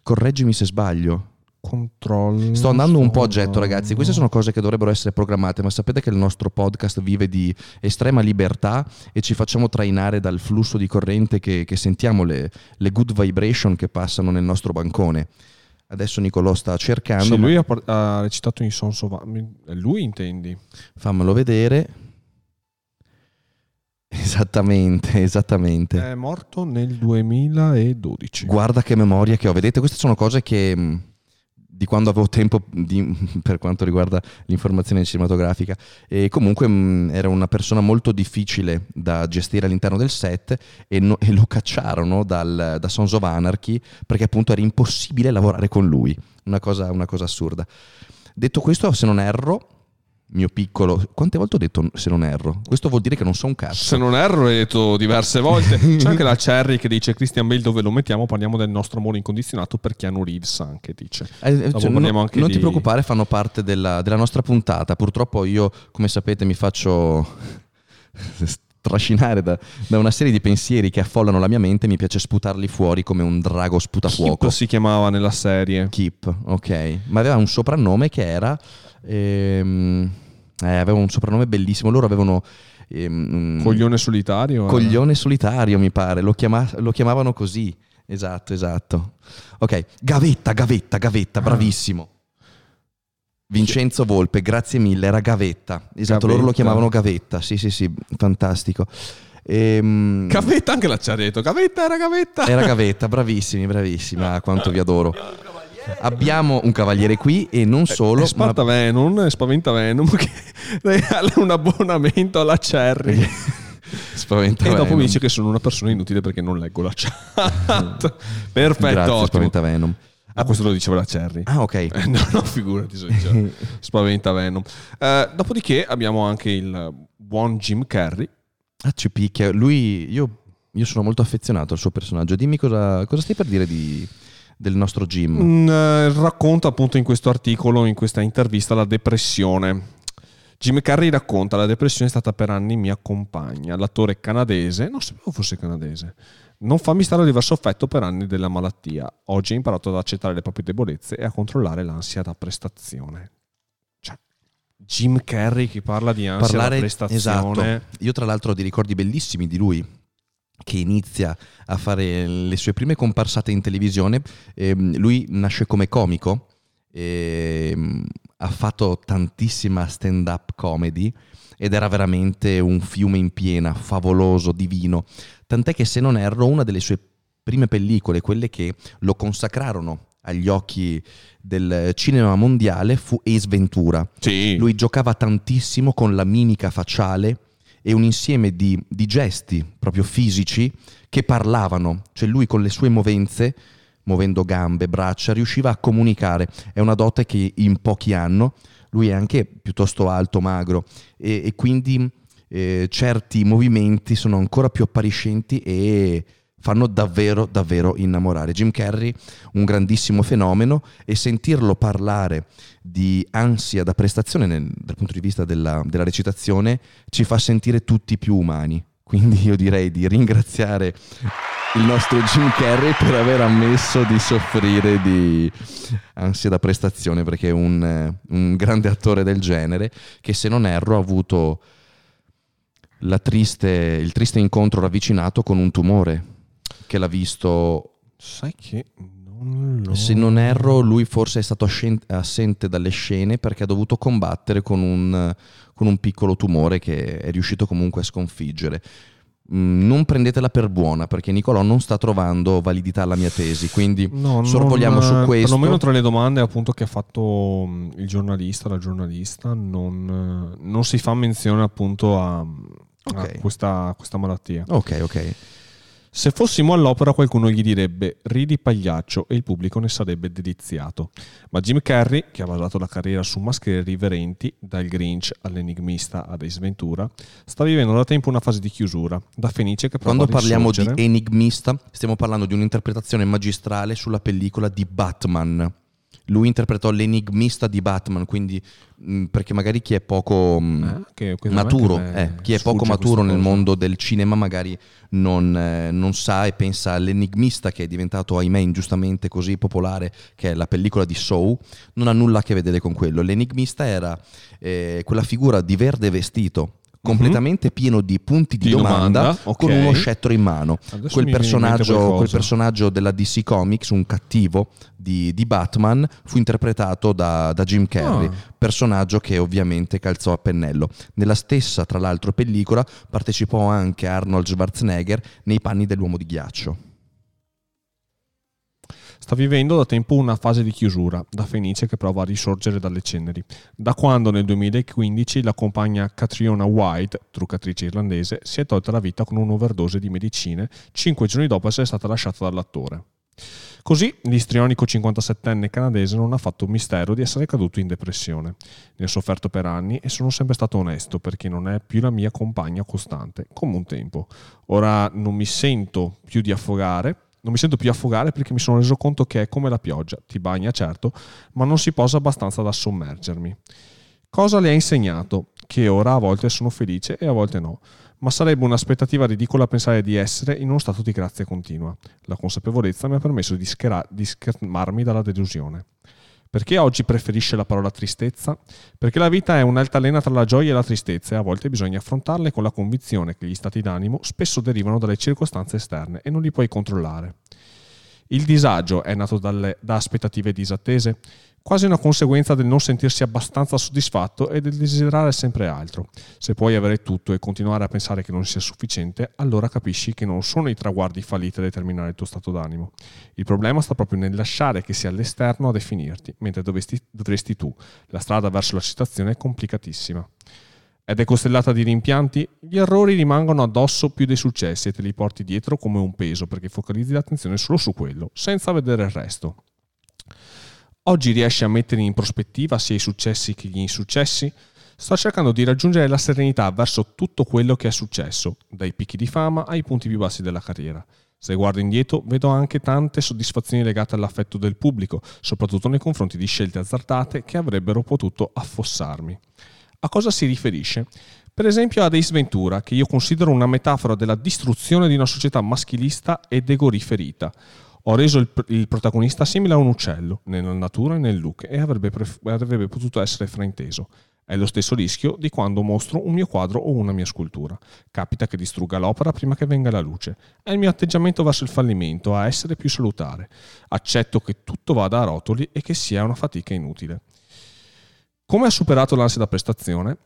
Speaker 1: Correggimi se sbaglio.
Speaker 2: Controllo.
Speaker 1: Sto andando un po' a getto, ragazzi. Queste sono cose che dovrebbero essere programmate, ma sapete che il nostro podcast vive di estrema libertà e ci facciamo trainare dal flusso di corrente che, che sentiamo, le, le good vibration che passano nel nostro bancone. Adesso Nicolò sta cercando,
Speaker 2: Sì,
Speaker 1: ma
Speaker 2: lui ha, par- ha recitato in Sons of Anarchy. Lui intendi?
Speaker 1: fammelo vedere. Esattamente, esattamente.
Speaker 2: È morto nel 2012.
Speaker 1: Guarda che memoria che ho. Vedete, queste sono cose che mh, di quando avevo tempo di- per quanto riguarda l'informazione cinematografica. E comunque mh, era una persona molto difficile da gestire all'interno del set e, no- e lo cacciarono dal- da Sons of Anarchy perché appunto era impossibile lavorare con lui. Una cosa, una cosa assurda. Detto questo, se non erro, mio piccolo... Quante volte ho detto se non erro? Questo vuol dire che non so un cazzo.
Speaker 2: Se non erro, l'hai detto diverse volte. C'è anche la Cherry che dice: Christian Bale, dove lo mettiamo? Parliamo del nostro amore incondizionato per Keanu Reeves. Anche dice.
Speaker 1: Eh,
Speaker 2: Dopo
Speaker 1: cioè,
Speaker 2: parliamo
Speaker 1: no-
Speaker 2: anche
Speaker 1: non
Speaker 2: di-
Speaker 1: ti preoccupare, fanno parte della, della nostra puntata. Purtroppo io, come sapete, mi faccio trascinare da, da una serie di pensieri che affollano la mia mente mi piace sputarli fuori come un drago sputafuoco.
Speaker 2: Kip si chiamava nella serie.
Speaker 1: Keep, ok. Ma aveva un soprannome che era... ehm, eh, aveva un soprannome bellissimo. Loro avevano... ehm,
Speaker 2: Coglione solitario. eh.
Speaker 1: Coglione solitario, mi pare, lo, chiama- lo chiamavano così. Esatto, esatto. Ok, Gavetta, Gavetta, Gavetta, bravissimo. Vincenzo Volpe, grazie mille, era Gavetta. Esatto, loro lo
Speaker 2: Gavetta.
Speaker 1: chiamavano Gavetta. Sì, sì, sì, fantastico. Ehm,
Speaker 2: Gavetta anche la ci ha detto. Gavetta era Gavetta.
Speaker 1: era Gavetta, bravissimi, bravissimi. Ah, quanto vi adoro. Abbiamo un cavaliere qui e non solo,
Speaker 2: E
Speaker 1: ma
Speaker 2: Sparta Venom e Spaventa Venom che regala un abbonamento alla Cherry.
Speaker 1: spaventa
Speaker 2: E dopo
Speaker 1: Venom.
Speaker 2: mi dice che sono una persona inutile perché non leggo la chat. Perfetto,
Speaker 1: Grazie,
Speaker 2: ottimo.
Speaker 1: spaventa Venom.
Speaker 2: Ah, questo lo diceva la Cherry.
Speaker 1: Ah, ok.
Speaker 2: Eh, no, no, figurati, spaventa Venom. Eh, dopodiché abbiamo anche il buon Jim Carrey.
Speaker 1: Ah, ci picchia. Lui, io, io sono molto affezionato al suo personaggio. Dimmi cosa, cosa stai per dire di- del nostro Jim.
Speaker 2: Mm, eh, racconta appunto in questo articolo, in questa intervista, la depressione. Jim Carrey racconta la depressione è stata per anni mia compagna. L'attore canadese, non sapevo fosse canadese, non fa mistero di aver sofferto per anni della malattia. Oggi ha imparato ad accettare le proprie debolezze e a controllare l'ansia da prestazione. Cioè, Jim Carrey che parla di ansia
Speaker 1: Parlare,
Speaker 2: da prestazione.
Speaker 1: Esatto. Io tra l'altro ho dei ricordi bellissimi di lui che inizia a fare le sue prime comparsate in televisione. Ehm, lui nasce come comico, ehm, ha fatto tantissima stand-up comedy ed era veramente un fiume in piena, favoloso, divino. Tant'è che se non erro una delle sue prime pellicole, quelle che lo consacrarono agli occhi del cinema mondiale, fu Ace Ventura.
Speaker 2: Sì.
Speaker 1: Lui giocava tantissimo con la mimica facciale e un insieme di, di gesti proprio fisici che parlavano, cioè lui con le sue movenze, muovendo gambe, braccia, riusciva a comunicare. È una dote che in pochi hanno, lui è anche piuttosto alto, magro. E, e quindi eh, certi movimenti sono ancora più appariscenti e fanno davvero davvero innamorare. Jim Carrey, un grandissimo fenomeno e sentirlo parlare di ansia da prestazione nel, dal punto di vista della, della recitazione ci fa sentire tutti più umani. Quindi io direi di ringraziare il nostro Jim Carrey per aver ammesso di soffrire di ansia da prestazione perché è un, un grande attore del genere che se non erro ha avuto triste, il triste incontro ravvicinato con un tumore che l'ha visto
Speaker 2: Sai che non lo...
Speaker 1: se non erro, lui forse è stato assente dalle scene perché ha dovuto combattere con un, con un piccolo tumore che è riuscito comunque a sconfiggere. Mm, Non prendetela per buona perché Nicolò non sta trovando validità alla mia tesi, quindi
Speaker 2: No,
Speaker 1: sorvoliamo
Speaker 2: non-
Speaker 1: su questo.
Speaker 2: Perlomeno tra le domande appunto che ha fatto mh, il giornalista, la giornalista, non, eh, non si fa menzione appunto a, a
Speaker 1: Ok.
Speaker 2: questa, questa malattia.
Speaker 1: Ok, ok.
Speaker 2: Se fossimo all'opera qualcuno gli direbbe ridi pagliaccio e il pubblico ne sarebbe deliziato. Ma Jim Carrey, che ha basato la carriera su maschere riverenti, dal Grinch all'enigmista ad Ace Ventura, sta vivendo da tempo una fase di chiusura, da fenice che prova
Speaker 1: Quando parliamo di enigmista, stiamo parlando di un'interpretazione magistrale sulla pellicola di Batman. Lui interpretò l'enigmista di Batman, quindi mh, perché magari chi è poco mh,
Speaker 2: Eh, che- quindi a me
Speaker 1: maturo, eh, chi è poco maturo nel
Speaker 2: cosa.
Speaker 1: mondo del cinema magari non, eh, non sa e pensa all'enigmista che è diventato, ahimè, ingiustamente così popolare, che è la pellicola di Saw, non ha nulla a che vedere con quello. L'enigmista era eh, quella figura di verde vestito, completamente pieno di punti di,
Speaker 2: Di
Speaker 1: domanda,
Speaker 2: domanda, ok.
Speaker 1: con uno scettro in mano. Quel personaggio, quel personaggio della DC Comics, un cattivo di, di Batman, fu interpretato da, da Jim Carrey,
Speaker 2: Ah.
Speaker 1: personaggio che ovviamente calzò a pennello. Nella stessa, tra l'altro, pellicola partecipò anche Arnold Schwarzenegger nei panni dell'uomo di ghiaccio.
Speaker 2: Sta vivendo da tempo una fase di chiusura, da fenice che prova a risorgere dalle ceneri. Da quando nel 2015 la compagna Catriona White, truccatrice irlandese, si è tolta la vita con un'overdose di medicine cinque giorni dopo essere stata lasciata dall'attore. Così l'istrionico 57enne canadese non ha fatto mistero di essere caduto in depressione. Ne ho sofferto per anni e sono sempre stato onesto perché non è più la mia compagna costante, come un tempo. Ora non mi sento più di affogare, non mi sento più affogare perché mi sono reso conto che è come la pioggia, ti bagna certo, ma non si posa abbastanza da sommergermi. Cosa le ha insegnato? Che ora a volte sono felice e a volte no, ma sarebbe un'aspettativa ridicola pensare di essere in uno stato di grazia continua. La consapevolezza mi ha permesso di, schera- di schermarmi dalla delusione. Perché oggi preferisce la parola tristezza? Perché la vita è un'altalena tra la gioia e la tristezza e a volte bisogna affrontarle con la convinzione che gli stati d'animo spesso derivano dalle circostanze esterne e non li puoi controllare. Il disagio è nato dalle- da aspettative disattese, quasi una conseguenza del non sentirsi abbastanza soddisfatto e del desiderare sempre altro. Se puoi avere tutto e continuare a pensare che non sia sufficiente, allora capisci che non sono i traguardi falliti a determinare il tuo stato d'animo. Il problema sta proprio nel lasciare che sia l'esterno a definirti, mentre dovresti, dovresti tu. La strada verso la citazione è complicatissima. Ed è costellata di rimpianti? Gli errori rimangono addosso più dei successi e te li porti dietro come un peso perché focalizzi l'attenzione solo su quello, senza vedere il resto. Oggi riesci a mettere in prospettiva sia i successi che gli insuccessi? Sto cercando di raggiungere la serenità verso tutto quello che è successo, dai picchi di fama ai punti più bassi della carriera. Se guardo indietro, vedo anche tante soddisfazioni legate all'affetto del pubblico, soprattutto nei confronti di scelte azzardate che avrebbero potuto affossarmi. A cosa si riferisce? Per esempio ad Ace Ventura, che io considero una metafora della distruzione di una società maschilista ed egoriferita. Ho reso il, il, protagonista simile a un uccello, nella natura e nel look, e avrebbe, pref- avrebbe potuto essere frainteso. È lo stesso rischio di quando mostro un mio quadro o una mia scultura. Capita che distrugga l'opera prima che venga alla luce. È il mio atteggiamento verso il fallimento a essere più salutare. Accetto che tutto vada a rotoli e che sia una fatica inutile. Come ha superato l'ansia da prestazione?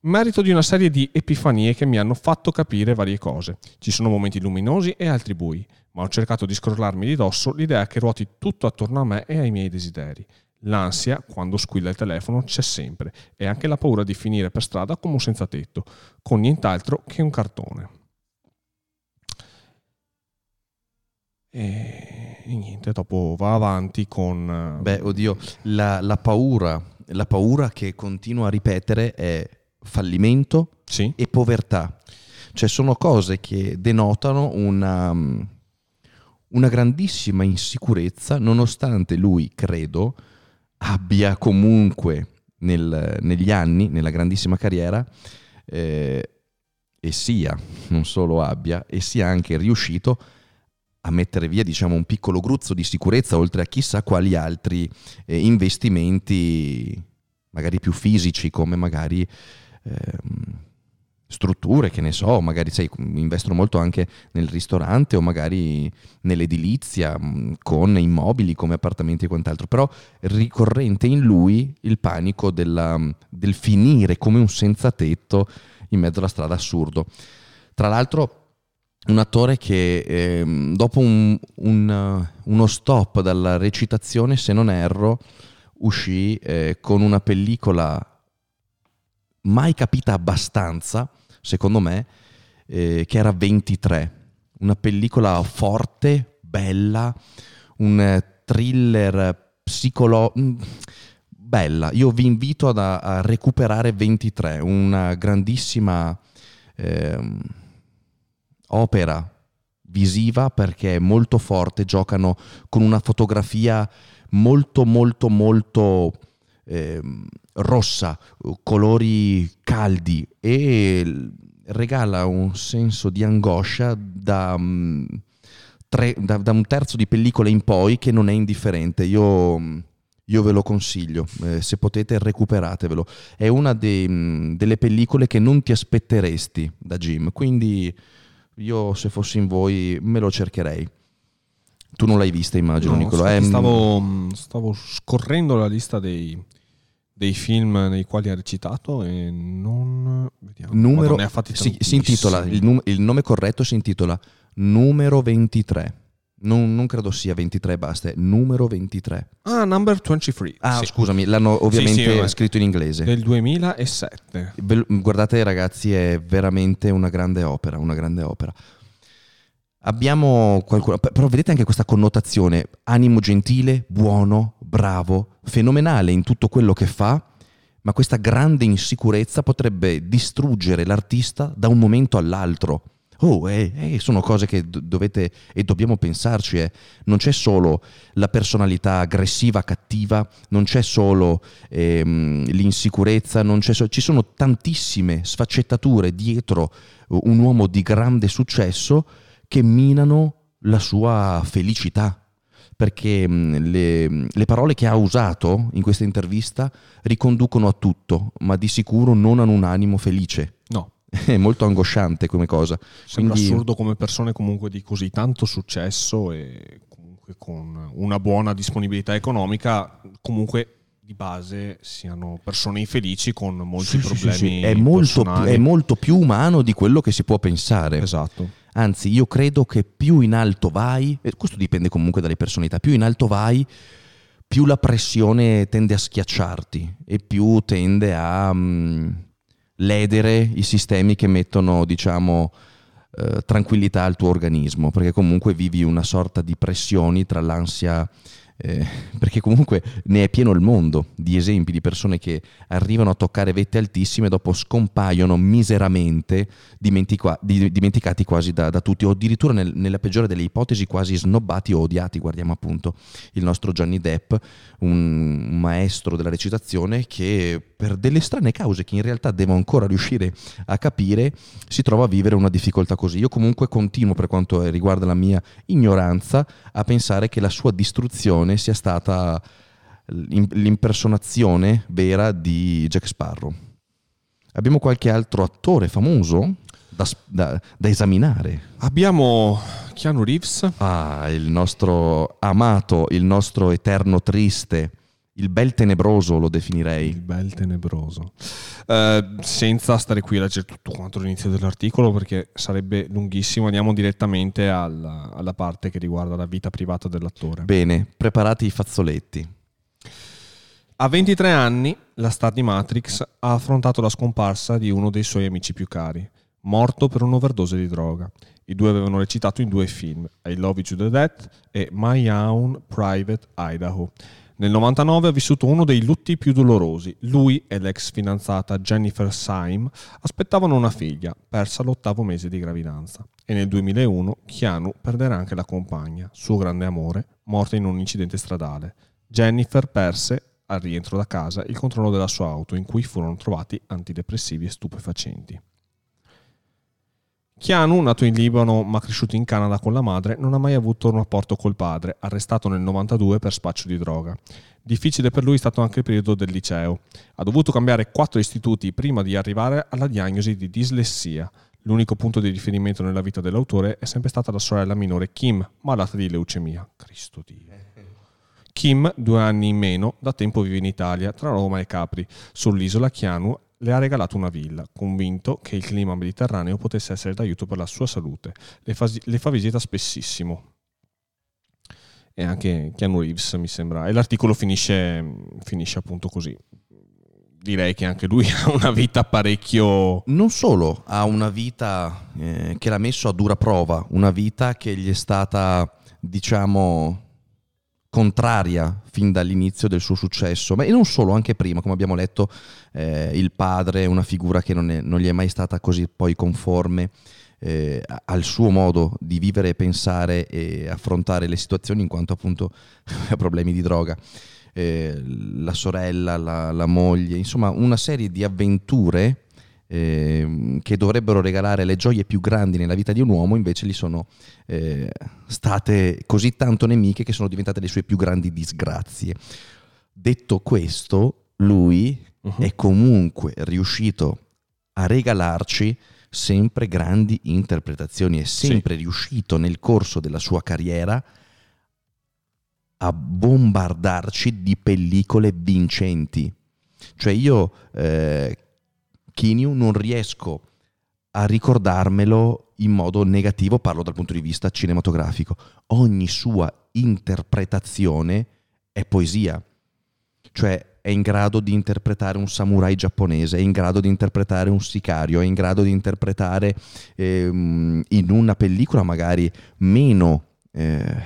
Speaker 2: Merito di una serie di epifanie che mi hanno fatto capire varie cose. Ci sono momenti luminosi e altri bui, ma ho cercato di scrollarmi di dosso l'idea che ruoti tutto attorno a me e ai miei desideri. L'ansia, quando squilla il telefono, c'è sempre, e anche la paura di finire per strada come un senza tetto, con nient'altro che un cartone. E, niente, dopo va avanti con...
Speaker 1: Beh, oddio, la, la paura, la paura che continua a ripetere è fallimento
Speaker 2: sì.
Speaker 1: e povertà. Cioè sono cose che denotano una, una grandissima insicurezza, nonostante lui, credo, abbia comunque nel, negli anni, nella grandissima carriera, eh, e sia, non solo abbia, e sia anche riuscito a mettere via diciamo, un piccolo gruzzo di sicurezza oltre a chissà quali altri eh, investimenti magari più fisici come magari Ehm, strutture, che ne so, magari sai, investono molto anche nel ristorante o magari nell'edilizia mm, con immobili come appartamenti e quant'altro, però ricorrente in lui il panico della, del finire come un senza tetto in mezzo alla strada assurdo. Tra l'altro un attore che eh, dopo un, un, uno stop dalla recitazione, se non erro, uscì eh, con una pellicola mai capita abbastanza, secondo me, eh, che era 23. Una pellicola forte, bella, un thriller psicologico. Mm, bella, io vi invito ad, a recuperare 23, una grandissima eh, opera visiva perché è molto forte, giocano con una fotografia molto molto molto eh, rossa, colori caldi e regala un senso di angoscia da, mm, tre, da, da un terzo di pellicola in poi che non è indifferente. Io, io ve lo consiglio, eh, se potete recuperatevelo. È una dei, mm, delle pellicole che non ti aspetteresti da Jim, quindi io se fossi in voi me lo cercherei. Tu non l'hai vista, immagino, no, Nicolo.
Speaker 2: Eh, stavo, mm, stavo, scorrendo la lista dei, dei film nei quali ha recitato e non
Speaker 1: vediamo numero, si, si intitola il, num, il, nome corretto si intitola numero 23 non, non, credo sia 23 basta è numero 23
Speaker 2: ah number 23
Speaker 1: ah sì. scusami l'hanno ovviamente sì, sì, scritto in inglese.
Speaker 2: Del 2007
Speaker 1: guardate ragazzi è veramente una grande opera una grande opera abbiamo qualcuno, però vedete anche questa connotazione, animo gentile, buono, bravo, fenomenale in tutto quello che fa, ma questa grande insicurezza potrebbe distruggere l'artista da un momento all'altro. Oh, eh, eh, sono cose che dovete e dobbiamo pensarci. Eh. Non c'è solo la personalità aggressiva, cattiva, non c'è solo ehm, l'insicurezza, so- ci sono tantissime sfaccettature dietro un uomo di grande successo che minano la sua felicità. Perché le, le, parole che ha usato in questa intervista riconducono a tutto, ma di sicuro non hanno un animo felice.
Speaker 2: No.
Speaker 1: È molto angosciante come cosa.
Speaker 2: Sembra Quindi... assurdo come persone comunque di così tanto successo e comunque con una buona disponibilità economica, comunque di base siano persone infelici con molti sì, problemi. Sì, sì,
Speaker 1: è, molto è molto più umano di quello che si può pensare.
Speaker 2: Esatto.
Speaker 1: Anzi, io credo che più in alto vai, e questo dipende comunque dalle personalità, più in alto vai, più la pressione tende a schiacciarti e più tende a um, ledere i sistemi che mettono, diciamo, eh, tranquillità al tuo organismo, perché comunque vivi una sorta di pressioni tra l'ansia eh, perché comunque ne è pieno il mondo di esempi di persone che arrivano a toccare vette altissime e dopo scompaiono miseramente, dimentica- dimenticati quasi da, da tutti, o addirittura nel, nella peggiore delle ipotesi quasi snobbati o odiati. Guardiamo appunto il nostro Johnny Depp, un maestro della recitazione che per delle strane cause che in realtà devo ancora riuscire a capire, si trova a vivere una difficoltà così. Io comunque continuo per quanto riguarda la mia ignoranza a pensare che la sua distruzione sia stata l'impersonazione vera di Jack Sparrow. Abbiamo qualche altro attore famoso da, da, da, esaminare?
Speaker 2: Abbiamo Keanu Reeves.
Speaker 1: Ah, il nostro amato, il nostro eterno triste il bel tenebroso lo definirei.
Speaker 2: Il bel tenebroso. Uh, senza stare qui a leggere tutto quanto l'inizio dell'articolo perché sarebbe lunghissimo, andiamo direttamente alla, alla parte che riguarda la vita privata dell'attore.
Speaker 1: Bene, preparati i fazzoletti.
Speaker 2: A 23 anni la star di Matrix ha affrontato la scomparsa di uno dei suoi amici più cari, morto per un'overdose di droga. I due avevano recitato in due film, I Love You to Death e My Own Private Idaho nel 99 ha vissuto uno dei lutti più dolorosi. Lui e l'ex fidanzata Jennifer Syme aspettavano una figlia, persa all'ottavo mese di gravidanza. E nel 2001 Keanu perderà anche la compagna, suo grande amore, morta in un incidente stradale. Jennifer perse, al rientro da casa, il controllo della sua auto in cui furono trovati antidepressivi e stupefacenti. Keanu, nato in Libano ma cresciuto in Canada con la madre, non ha mai avuto un rapporto col padre, arrestato nel 92 per spaccio di droga. Difficile per lui è stato anche il periodo del liceo. Ha dovuto cambiare quattro istituti prima di arrivare alla diagnosi di dislessia. L'unico punto di riferimento nella vita dell'autore è sempre stata la sorella minore Kim, malata di leucemia. Cristo Dio. Kim, due anni in meno, da tempo vive in Italia, tra Roma e Capri. Sull'isola Chianu le ha regalato una villa, convinto che il clima mediterraneo potesse essere d'aiuto per la sua salute. Le fa, le fa visita spessissimo. E anche Keanu Reeves mi sembra. E l'articolo finisce, finisce appunto così. Direi che anche lui ha una vita parecchio...
Speaker 1: Non solo, ha una vita eh, che l'ha messo a dura prova, una vita che gli è stata, diciamo, contraria fin dall'inizio del suo successo, ma e non solo, anche prima, come abbiamo letto, eh, il padre è una figura che non, è, non, gli è mai stata così poi conforme eh, al suo modo di vivere, pensare e affrontare le situazioni in quanto appunto ha problemi di droga. Eh, la sorella, la, la moglie, insomma una serie di avventure eh, che dovrebbero regalare le gioie più grandi nella vita di un uomo, invece gli sono eh, state così tanto nemiche che sono diventate le sue più grandi disgrazie. Detto questo, lui uh-huh. è comunque riuscito a regalarci sempre grandi interpretazioni, è sempre sì. riuscito nel corso della sua carriera a bombardarci di pellicole vincenti. Cioè io eh, Kinyu non riesco a ricordarmelo in modo negativo, parlo dal punto di vista cinematografico. Ogni sua interpretazione è poesia, cioè è in grado di interpretare un samurai giapponese, è in grado di interpretare un sicario, è in grado di interpretare ehm, in una pellicola magari meno eh,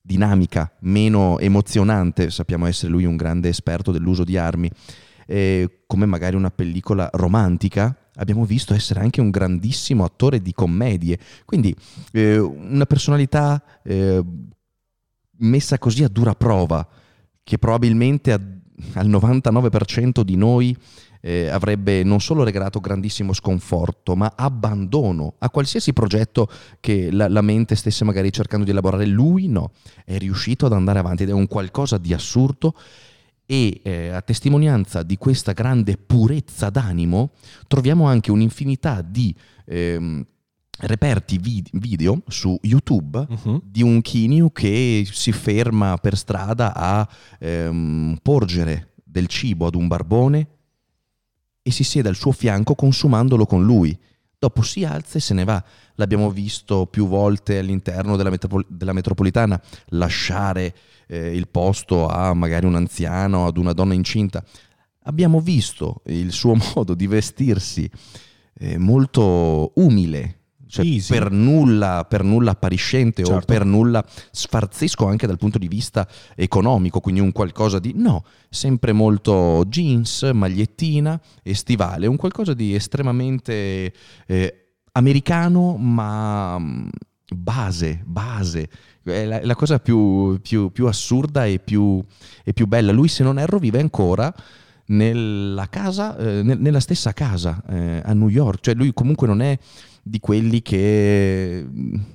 Speaker 1: dinamica, meno emozionante, sappiamo essere lui un grande esperto dell'uso di armi, eh, come magari una pellicola romantica, abbiamo visto essere anche un grandissimo attore di commedie. Quindi eh, una personalità eh, messa così a dura prova, che probabilmente a, al 99% di noi eh, avrebbe non solo regalato grandissimo sconforto, ma abbandono a qualsiasi progetto che la, la, mente stesse magari cercando di elaborare. Lui no, è riuscito ad andare avanti ed è un qualcosa di assurdo e eh, a testimonianza di questa grande purezza d'animo troviamo anche un'infinità di ehm, reperti vid- video su YouTube uh-huh. di un Kinyu che si ferma per strada a ehm, porgere del cibo ad un barbone e si siede al suo fianco consumandolo con lui. Dopo si alza e se ne va. L'abbiamo visto più volte all'interno della, metropol- della metropolitana lasciare eh, il posto a magari un anziano, ad una donna incinta. Abbiamo visto il suo modo di vestirsi eh, molto umile, cioè, per, nulla, per nulla appariscente o
Speaker 2: Certo.
Speaker 1: per nulla sfarzesco anche dal punto di vista economico, quindi un qualcosa di no, sempre molto jeans, magliettina e stivale, un qualcosa di estremamente eh, americano ma mm, base, base. È la, è la cosa più, più- più assurda e più, e più bella. Lui, se non erro, vive ancora nella casa, eh, nel- nella stessa casa eh, a New York. Cioè, lui comunque non è di quelli che.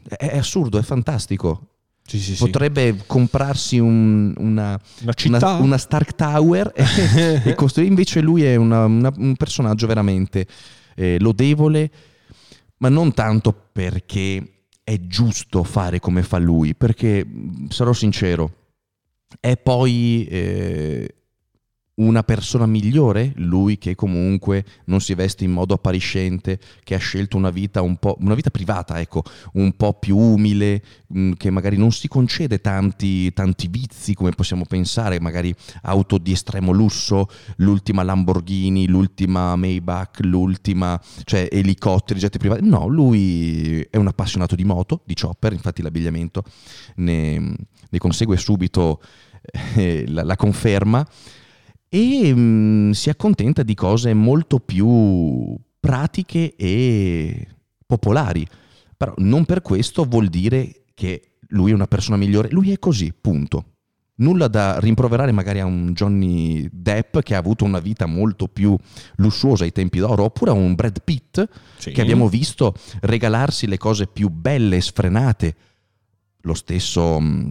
Speaker 1: È, è assurdo, è fantastico.
Speaker 2: Sì, sì, sì.
Speaker 1: Potrebbe comprarsi un- una,
Speaker 2: Una
Speaker 1: una, una Stark Tower e, e costruire. Invece, lui è un personaggio veramente eh, lodevole, ma non tanto perché è giusto fare come fa lui, perché mh, sarò sincero, è poi eh, una persona migliore, lui che comunque non si veste in modo appariscente, che ha scelto una vita un po' una vita privata, ecco, un po' più umile, mh, che magari non si concede tanti, tanti vizi come possiamo pensare, magari auto di estremo lusso, l'ultima Lamborghini, l'ultima Maybach, l'ultima, cioè elicotteri, jet privati. No, lui è un appassionato di moto, di chopper, infatti l'abbigliamento ne, ne consegue subito eh, la, la conferma e mm, si accontenta di cose molto più pratiche e popolari. Però non per questo vuol dire che lui è una persona migliore, lui è così, punto. Nulla da rimproverare magari a un Johnny Depp che ha avuto una vita molto più lussuosa ai tempi d'oro, oppure a un Brad Pitt
Speaker 2: Sì.
Speaker 1: che abbiamo visto regalarsi le cose più belle e sfrenate. Lo stesso mm,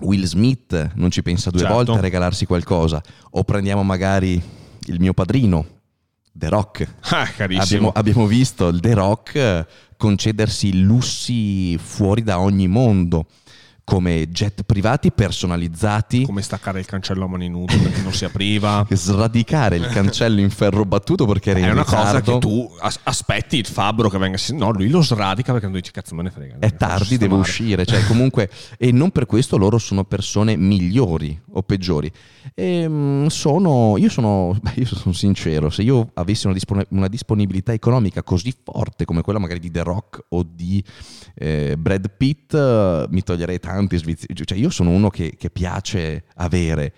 Speaker 1: Will Smith non ci pensa due
Speaker 2: Certo.
Speaker 1: volte a regalarsi qualcosa. O prendiamo magari il mio padrino, The Rock.
Speaker 2: Ah, carissimo.
Speaker 1: Abbiamo, abbiamo visto il The Rock eh, concedersi lussi fuori da ogni mondo, come jet privati personalizzati,
Speaker 2: Come staccare il cancello a mani nude perché non si apriva.
Speaker 1: sradicare il cancello in ferro battuto perché era in
Speaker 2: È una cosa che tu as- aspetti il fabbro che venga. No, lui lo sradica perché non dici cazzo me ne frega.
Speaker 1: è tardi, devo uscire, cioè comunque, e non per questo loro sono persone migliori o peggiori. Ehm, sono, io sono, beh, io sono sincero, se io avessi una, dispone- una disponibilità economica così forte come quella magari di The Rock o di eh, Brad Pitt, mi toglierei tanti svizi. Cioè io sono uno che, che piace avere.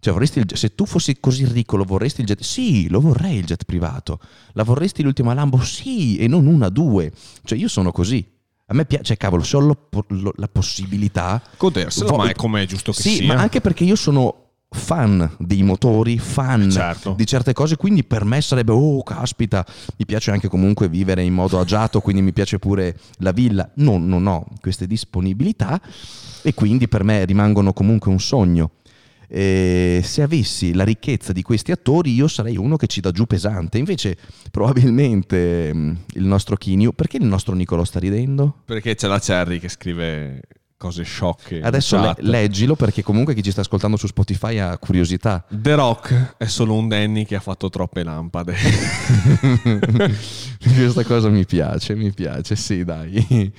Speaker 1: Cioè, vorresti il- se tu fossi così ricco, lo vorresti il jet? Sì, lo vorrei il jet privato. La vorresti l'ultima Lambo? Sì, e non una, due. Cioè, io sono così. A me piace, cavolo, se ho lo- lo- la possibilità.
Speaker 2: Goderselo,
Speaker 1: vo-
Speaker 2: ma è come è giusto che
Speaker 1: sì,
Speaker 2: sia.
Speaker 1: ma anche perché io sono fan dei motori, fan
Speaker 2: Certo.
Speaker 1: di certe cose, quindi per me sarebbe, oh, caspita, mi piace anche comunque vivere in modo agiato, quindi mi piace pure la villa. No, non ho queste disponibilità e quindi per me rimangono comunque un sogno. E se avessi la ricchezza di questi attori, io sarei uno che ci dà giù pesante. Invece, probabilmente mh, il nostro Kinyu, perché il nostro Nicolo sta ridendo?
Speaker 2: Perché c'è la Cherry che scrive cose sciocche.
Speaker 1: Adesso le- leggilo perché comunque chi ci sta ascoltando su Spotify ha curiosità.
Speaker 2: The Rock è solo un Danny che ha fatto troppe lampade.
Speaker 1: Questa cosa mi piace, mi piace, sì, dai.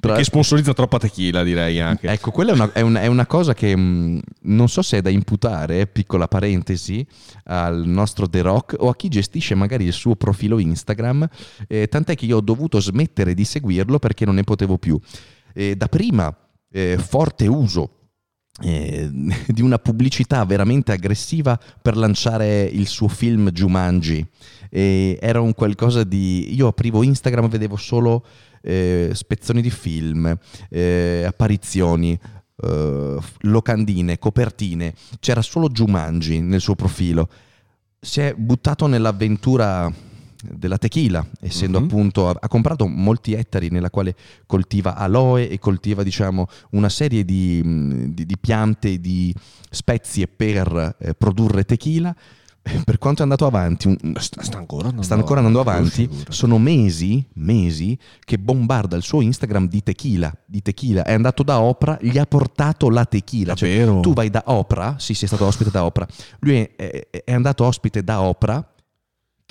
Speaker 1: Tra-
Speaker 2: che sponsorizza troppa tequila, direi anche.
Speaker 1: Ecco, quella è una, è una- è una cosa che mh, non so se è da imputare, piccola parentesi, al nostro The Rock o a chi gestisce magari il suo profilo Instagram, eh, tant'è che io ho dovuto smettere di seguirlo perché non ne potevo più. Eh, da prima, eh, forte uso eh, di una pubblicità veramente aggressiva per lanciare il suo film Jumanji. E era un qualcosa di... Io aprivo Instagram, vedevo solo eh, spezzoni di film, eh, apparizioni, eh, locandine, copertine. C'era solo Jumanji nel suo profilo. Si è buttato nell'avventura della tequila, essendo
Speaker 2: Mhm.
Speaker 1: appunto ha, ha comprato molti ettari nella quale coltiva aloe e coltiva diciamo una serie di, mh, di- di piante, di spezie per eh, produrre tequila. Per quanto è andato avanti, un-
Speaker 2: Sta, sta ancora andando
Speaker 1: sta ancora andando avanti, sono mesi, mesi che bombarda il suo Instagram di tequila, di tequila. È andato da Oprah, gli ha portato la tequila. Cioè, tu vai da Oprah, sì, sì, è stato ospite da Oprah. Lui è, è- è andato ospite da Oprah,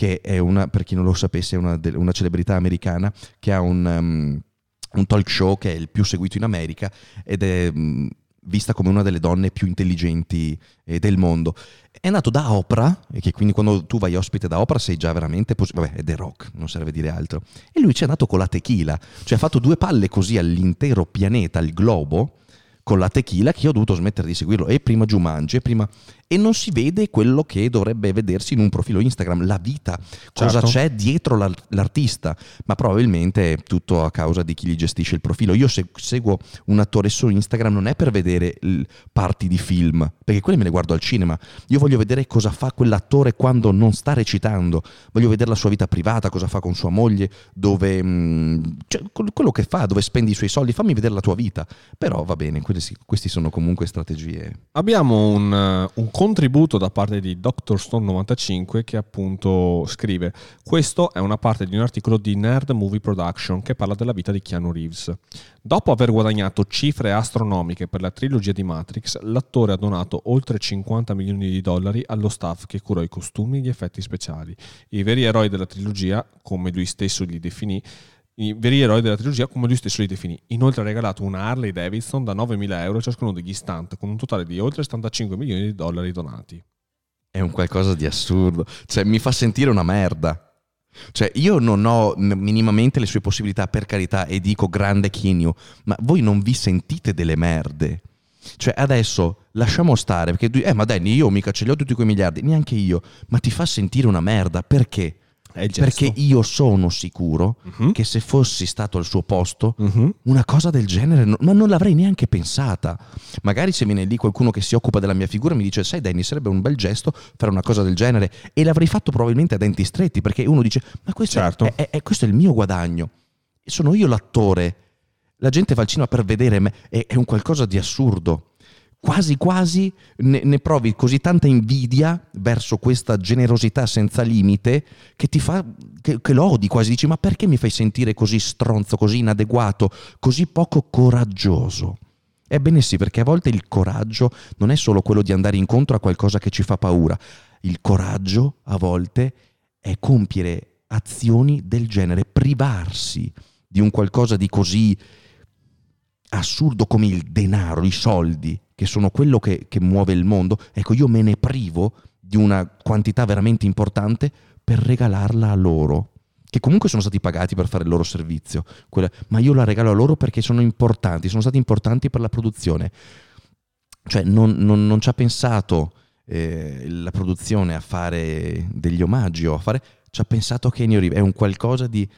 Speaker 1: che è una, per chi non lo sapesse, è una, una celebrità americana che ha un, um, un talk show che è il più seguito in America ed è, um, vista come una delle donne più intelligenti eh, del mondo. È nato da Oprah, e che quindi quando tu vai ospite da Oprah sei già veramente, poss- vabbè, è The Rock, non serve dire altro. E lui ci è nato con la tequila, cioè ha fatto due palle così all'intero pianeta, al globo, con la tequila che io ho dovuto smettere di seguirlo e prima Jumanji e prima e non si vede quello che dovrebbe vedersi in un profilo Instagram, la vita, cosa
Speaker 2: Certo.
Speaker 1: c'è dietro l'ar- l'artista, ma probabilmente è tutto a causa di chi gli gestisce il profilo. Io se seguo un attore su Instagram non è per vedere parti di film, perché quelle me le guardo al cinema. Io voglio vedere cosa fa quell'attore quando non sta recitando, voglio vedere la sua vita privata, cosa fa con sua moglie, dove mh, cioè, quel- quello che fa, dove spendi i suoi soldi, fammi vedere la tua vita. Però va bene, questi sono comunque strategie.
Speaker 2: Abbiamo un, un contributo da parte di Dr. Stone 95 che appunto scrive questo è una parte di un articolo di Nerd Movie Production che parla della vita di Keanu Reeves. Dopo aver guadagnato cifre astronomiche per la trilogia di Matrix, l'attore ha donato oltre 50 milioni di dollari allo staff che curò i costumi e gli effetti speciali. I veri eroi della trilogia, come lui stesso li definì, i veri eroi della trilogia come lui stesso li definì. Inoltre ha regalato una Harley Davidson da 9.000 euro a ciascuno degli stunt, con un totale di oltre 75 milioni di dollari donati.
Speaker 1: È un qualcosa di assurdo. Cioè, mi fa sentire una merda. Cioè, io non ho minimamente le sue possibilità, per carità, e dico grande Kinyu, ma voi non vi sentite delle merde. Cioè, adesso lasciamo stare, perché tu, eh, ma Danny, io mica ce li ho tutti quei miliardi, neanche io, ma ti fa sentire una merda. Perché? Perché io sono sicuro
Speaker 2: Mhm.
Speaker 1: che se fossi stato al suo posto,
Speaker 2: Mhm.
Speaker 1: una cosa del genere, no- ma non l'avrei neanche pensata. Magari se viene lì qualcuno che si occupa della mia figura mi dice, sai Danny, sarebbe un bel gesto fare una cosa del genere e l'avrei fatto probabilmente a denti stretti perché uno dice, ma questo, è-
Speaker 2: Certo.
Speaker 1: è, è- è- questo è il mio guadagno, sono io l'attore, la gente va al cinema per vedere me, è, è un qualcosa di assurdo. Quasi quasi ne, ne provi così tanta invidia verso questa generosità senza limite che ti fa che, che lo odi quasi dici ma perché mi fai sentire così stronzo, così inadeguato, così poco coraggioso? Ebbene sì, perché a volte il coraggio non è solo quello di andare incontro a qualcosa che ci fa paura. Il coraggio a volte è compiere azioni del genere, privarsi di un qualcosa di così assurdo come il denaro, i soldi, che sono quello che, che muove il mondo. Ecco, io me ne privo di una quantità veramente importante per regalarla a loro, che comunque sono stati pagati per fare il loro servizio, Quella- ma io la regalo a loro perché sono importanti, sono stati importanti per la produzione. Cioè non, non- non ci ha pensato eh, la produzione a fare degli omaggi o a fare... Ci ha pensato Reeves, è un qualcosa di...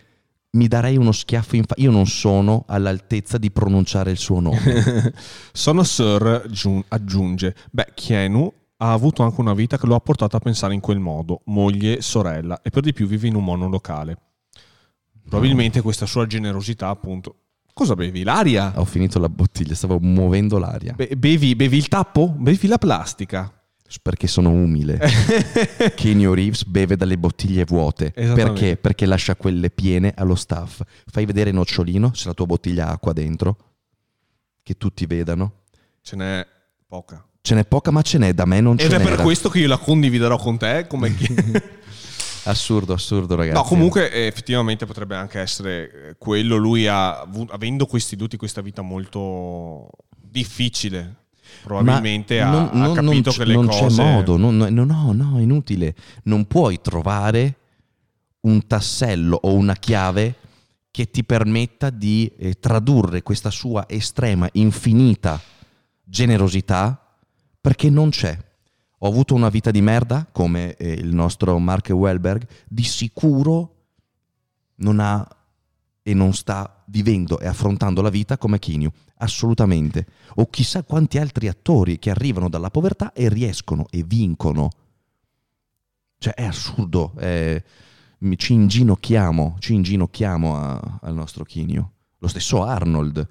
Speaker 1: Mi darei uno schiaffo in faccia. Io non sono all'altezza di pronunciare il suo nome.
Speaker 2: Sono Sir aggiunge, beh, Keanu ha avuto anche una vita che lo ha portato a pensare in quel modo, moglie, sorella, e per di più vive in un monolocale. Probabilmente questa sua generosità, appunto... Cosa bevi? L'aria?
Speaker 1: Ho finito la bottiglia, stavo muovendo l'aria.
Speaker 2: Be- bevi, bevi il tappo? Bevi la plastica?
Speaker 1: Perché sono umile. Kenny Reeves beve dalle bottiglie vuote. Perché? Perché lascia quelle piene allo staff. Fai vedere nocciolino se la tua bottiglia ha acqua dentro. Che tutti vedano.
Speaker 2: Ce n'è poca.
Speaker 1: Ce n'è poca, ma ce n'è. Da me non ce
Speaker 2: Ed è
Speaker 1: n'era.
Speaker 2: per questo che io la condividerò con te come chi-
Speaker 1: Assurdo, assurdo, ragazzi.
Speaker 2: No, comunque eh, effettivamente potrebbe anche essere eh, quello. Lui ha avendo questi tutti questa vita molto difficile. Probabilmente ha,
Speaker 1: non,
Speaker 2: ha
Speaker 1: non-
Speaker 2: capito
Speaker 1: non
Speaker 2: che le
Speaker 1: non
Speaker 2: cose.
Speaker 1: c'è modo, non- no, no, no, è inutile. Non puoi trovare un tassello o una chiave che ti permetta di eh, tradurre questa sua estrema, infinita generosità perché non c'è. Ho avuto una vita di merda, come eh, il nostro Mark Wahlberg, di sicuro non ha e non sta vivendo e affrontando la vita come Kinyu, assolutamente. O chissà quanti altri attori che arrivano dalla povertà e riescono e vincono. Cioè è assurdo, è- ci inginocchiamo, ci inginocchiamo a- al nostro Kinyu. Lo stesso Arnold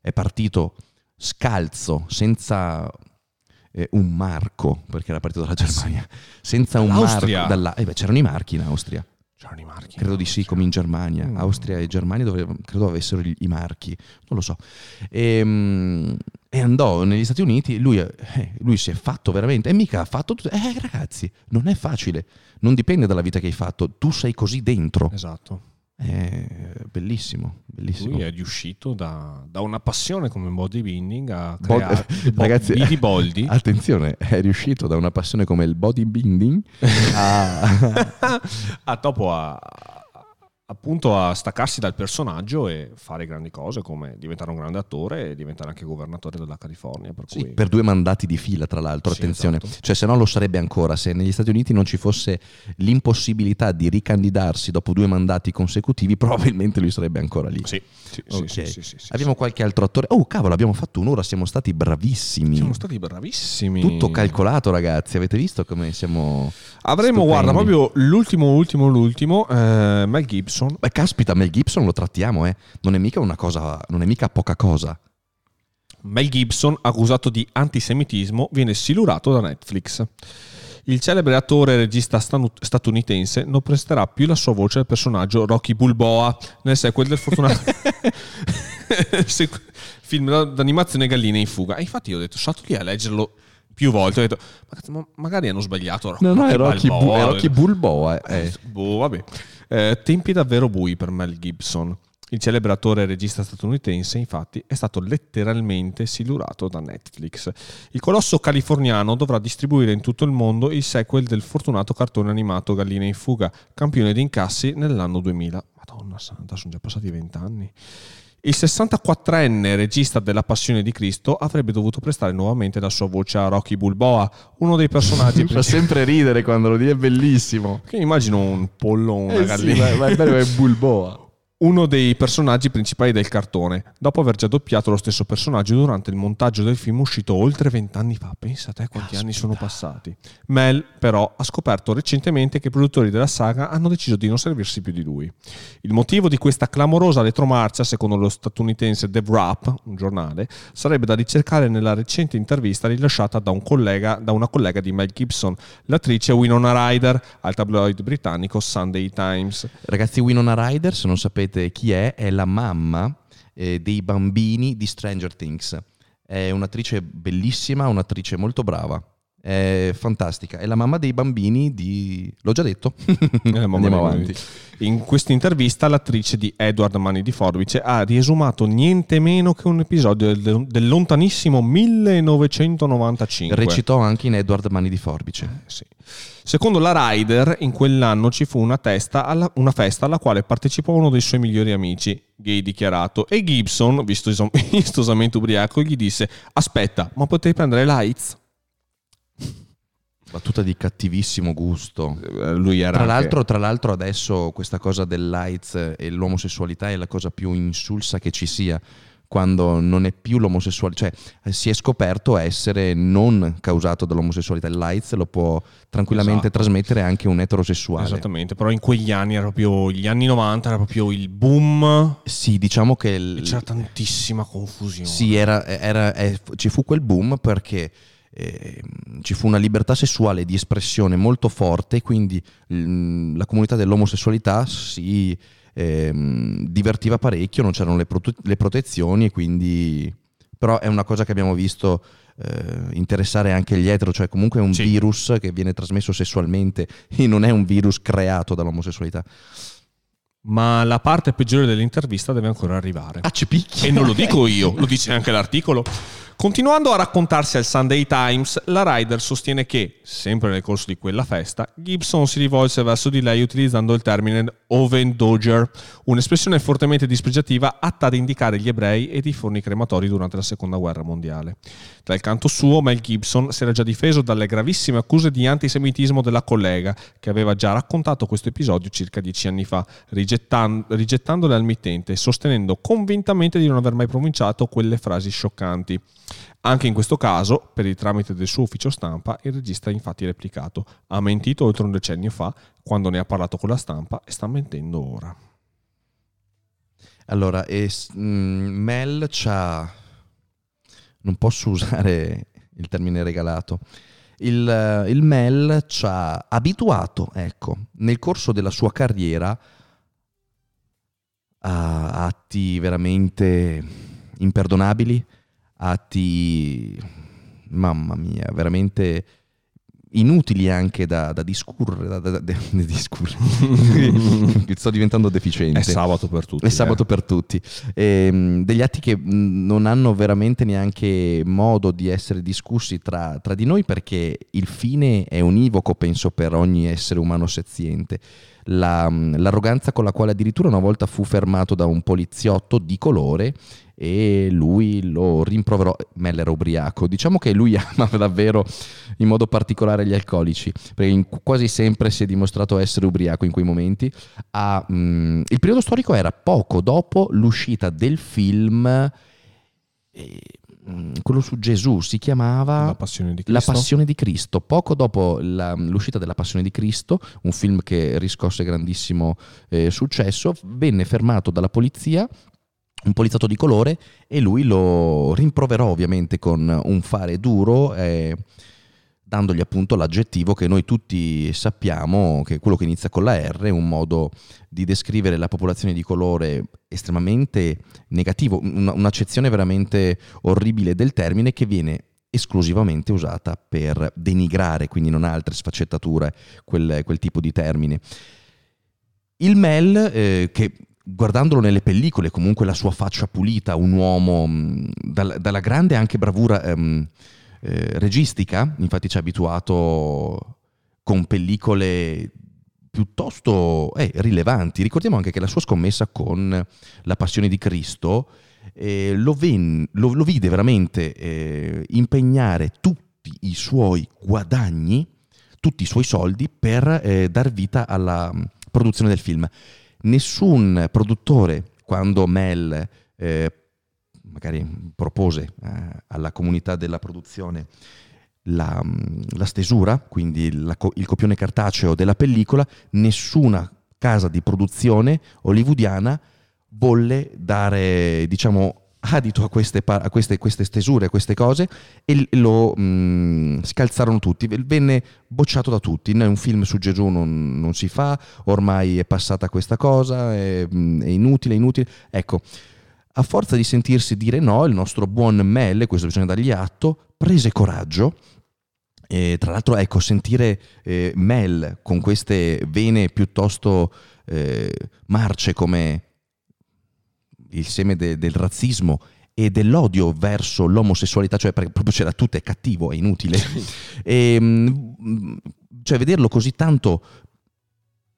Speaker 1: è partito scalzo, senza eh, un marco, perché era partito dalla Germania, senza un
Speaker 2: Dall'Austria.
Speaker 1: marco. Dalla, eh beh, c'erano i marchi in Austria.
Speaker 2: C'erano i marchi.
Speaker 1: Credo di sì, come in Germania.
Speaker 2: Mm.
Speaker 1: Austria e Germania dovevano- credo avessero i, i marchi, non lo so. E, e andò negli Stati Uniti, lui, eh, lui si è fatto veramente, e mica ha fatto tutto. Eh ragazzi, non è facile, non dipende dalla vita che hai fatto, tu sei così dentro.
Speaker 2: Esatto.
Speaker 1: È bellissimo, bellissimo.
Speaker 2: Lui è riuscito da, da una passione come bodybuilding a creare bo-
Speaker 1: Ragazzi,
Speaker 2: Bidi Boldi
Speaker 1: attenzione, è riuscito da una passione come il bodybuilding a...
Speaker 2: a dopo a, appunto a staccarsi dal personaggio e fare grandi cose come diventare un grande attore e diventare anche governatore della California. Per,
Speaker 1: Sì,
Speaker 2: cui...
Speaker 1: per due mandati di fila, tra l'altro,
Speaker 2: Sì,
Speaker 1: attenzione.
Speaker 2: esatto.
Speaker 1: Cioè, se no lo sarebbe ancora. Se negli Stati Uniti non ci fosse l'impossibilità di ricandidarsi dopo due mandati consecutivi, probabilmente lui sarebbe ancora lì.
Speaker 2: Sì, sì, sì,
Speaker 1: Ok.
Speaker 2: sì, sì, sì, sì,
Speaker 1: Abbiamo qualche altro attore. Oh, cavolo, abbiamo fatto un'ora, siamo stati bravissimi.
Speaker 2: Siamo stati bravissimi.
Speaker 1: Tutto calcolato, ragazzi. Avete visto come siamo.
Speaker 2: Avremo,
Speaker 1: stupendi?
Speaker 2: guarda, proprio l'ultimo, ultimo, l'ultimo, eh, Mel Gibson.
Speaker 1: Beh, caspita, Mel Gibson lo trattiamo, eh. Non è mica una cosa. Non è mica poca cosa.
Speaker 2: Mel Gibson, accusato di antisemitismo, viene silurato da Netflix. Il celebre attore e regista statunitense non presterà più la sua voce al personaggio Rocky Bulboa nel sequel del fortunato film d'animazione Galline in fuga. E infatti io ho detto, stato lì a leggerlo più volte, ho detto, ma cazzo, ma magari hanno sbagliato.
Speaker 1: No, no, è Rocky, Bu-
Speaker 2: Balboa.
Speaker 1: è Rocky Bulboa. Eh.
Speaker 2: Boh, vabbè. Eh, tempi davvero bui per Mel Gibson. Il celebre attore e regista statunitense, infatti, è stato letteralmente silurato da Netflix. Il colosso californiano dovrà distribuire in tutto il mondo il sequel del fortunato cartone animato Galline in fuga, campione di incassi nell'anno 2000. Madonna santa, sono già passati vent'anni. Il 64enne regista della Passione di Cristo avrebbe dovuto prestare nuovamente la sua voce a Rocky Bulboa, uno dei personaggi
Speaker 1: Mi fa sempre ridere quando lo dici, è bellissimo.
Speaker 2: Che immagino un pollo, una
Speaker 1: Eh sì,
Speaker 2: gallina.
Speaker 1: ma- ma è bello, è Bulboa.
Speaker 2: Uno dei personaggi principali del cartone, dopo aver già doppiato lo stesso personaggio durante il montaggio del film uscito oltre vent'anni fa. Pensa a te quanti anni sono passati. Mel, però, ha scoperto recentemente che i produttori della saga hanno deciso di non servirsi più di lui. Il motivo di questa clamorosa retromarcia, secondo lo statunitense The Wrap, un giornale, sarebbe da ricercare nella recente intervista rilasciata da, un collega, da una collega di Mel Gibson, l'attrice Winona Ryder, al tabloid britannico Sunday Times.
Speaker 1: Ragazzi, Winona Ryder, se non sapete chi è, è la mamma eh, dei bambini di Stranger Things. È un'attrice bellissima, un'attrice molto brava. È fantastica. È la mamma dei bambini di... L'ho già detto.
Speaker 2: Eh,
Speaker 1: Andiamo avanti.
Speaker 2: In questa intervista l'attrice di Edward Mani di Forbice ha riesumato niente meno che un episodio del, del lontanissimo 1995.
Speaker 1: Recitò anche in Edward Mani di Forbice.
Speaker 2: Sì. Secondo la Ryder, in quell'anno ci fu una, testa alla- una festa alla quale partecipò uno dei suoi migliori amici, gay dichiarato, e Gibson, visto vistosamente ubriaco, gli disse «Aspetta, ma potrei prendere lights?»
Speaker 1: Battuta di cattivissimo gusto.
Speaker 2: Eh, Lui era
Speaker 1: Tra
Speaker 2: anche-
Speaker 1: l'altro, tra l'altro adesso questa cosa del lights e l'omosessualità è la cosa più insulsa che ci sia quando non è più l'omosessualità, cioè eh, si è scoperto essere non causato dall'omosessualità. Il lights lo può tranquillamente
Speaker 2: Esatto.
Speaker 1: trasmettere anche un eterosessuale.
Speaker 2: Esattamente, però in quegli anni era proprio gli anni 90 era proprio il boom
Speaker 1: Sì, diciamo che
Speaker 2: e c'era tantissima confusione.
Speaker 1: Sì, era- era- eh, ci fu quel boom perché eh, ci fu una libertà sessuale di espressione molto forte, quindi mm, la comunità dell'omosessualità si ehm, divertiva parecchio, non c'erano le, prote- le protezioni e quindi... Però è una cosa che abbiamo visto eh, interessare anche gli etero, cioè comunque è un
Speaker 2: Sì.
Speaker 1: virus che viene trasmesso sessualmente e non è un virus creato dall'omosessualità.
Speaker 2: Ma la parte peggiore dell'intervista deve ancora arrivare.
Speaker 1: Ah, ci picchia!
Speaker 2: E non lo dico io, lo dice anche l'articolo. Continuando a raccontarsi al Sunday Times, la Ryder sostiene che, sempre nel corso di quella festa, Gibson si rivolse verso di lei utilizzando il termine Ovendoger, un'espressione fortemente dispregiativa atta ad indicare gli ebrei ed i forni crematori durante la seconda guerra mondiale. Dal canto suo, Mel Gibson si era già difeso dalle gravissime accuse di antisemitismo della collega, che aveva già raccontato questo episodio circa dieci anni fa, rigettan- rigettandole al mittente e sostenendo convintamente di non aver mai pronunciato quelle frasi scioccanti. Anche in questo caso, per il tramite del suo ufficio stampa, il regista ha infatti replicato: ha mentito oltre un decennio fa, quando ne ha parlato con la stampa, e sta mentendo ora.
Speaker 1: Allora, e, s- mm, Mel c'ha... Non posso usare il termine regalato. Il, eh, il Mel ci ha abituato, ecco, nel corso della sua carriera a atti veramente imperdonabili, atti, mamma mia, veramente inutili anche da, da discurrere, da, da, da discurrere. sto diventando deficiente.
Speaker 2: È sabato per tutti.
Speaker 1: È sabato eh. per tutti. E, ehm, degli atti che non hanno veramente neanche modo di essere discussi tra, tra di noi perché il fine è univoco, penso, per ogni essere umano seziente. La, l'arroganza con la quale addirittura una volta fu fermato da un poliziotto di colore e lui lo rimproverò. Mel era ubriaco. Diciamo che lui amava davvero in modo particolare gli alcolici, perché in, quasi sempre si è dimostrato essere ubriaco in quei momenti. Ah, mh, il periodo storico era poco dopo l'uscita del film. Eh, quello su Gesù si chiamava
Speaker 2: La Passione di Cristo.
Speaker 1: Passione di Cristo. Poco dopo la, l'uscita della Passione di Cristo, un film che riscosse grandissimo eh, successo, venne fermato dalla polizia un poliziotto di colore e lui lo rimproverò ovviamente con un fare duro, eh, dandogli appunto l'aggettivo che noi tutti sappiamo, che è quello che inizia con la R, un modo di descrivere la popolazione di colore estremamente negativo, un'accezione veramente orribile del termine che viene esclusivamente usata per denigrare, quindi non ha altre sfaccettature quel, quel tipo di termine. Il Mel, eh, che guardandolo nelle pellicole, comunque la sua faccia pulita, un uomo mh, dal, dalla grande anche bravura ehm, eh, registica, infatti ci ha abituato con pellicole piuttosto eh, rilevanti. Ricordiamo anche che la sua scommessa con la Passione di Cristo eh, lo, ven- lo, lo, vide veramente eh, impegnare tutti i suoi guadagni, tutti i suoi soldi per eh, dar vita alla produzione del film nessun produttore, quando Mel eh, magari propose eh, alla comunità della produzione la, la stesura, quindi la, il copione cartaceo della pellicola, nessuna casa di produzione hollywoodiana volle dare, diciamo, adito a queste, a queste, queste stesure, a queste cose e lo mh, mm, scalzarono tutti, venne bocciato da tutti, un film su Gesù non, non si fa, ormai è passata questa cosa, è, mm, è inutile, inutile. Ecco, a forza di sentirsi dire no, il nostro buon Mel, questo bisogna dargli atto, prese coraggio e tra l'altro, ecco, sentire eh, Mel con queste vene piuttosto eh, marce come il seme de, del razzismo e dell'odio verso l'omosessualità, cioè perché proprio c'era tutto, è cattivo, è inutile. e, ehm, cioè vederlo così tanto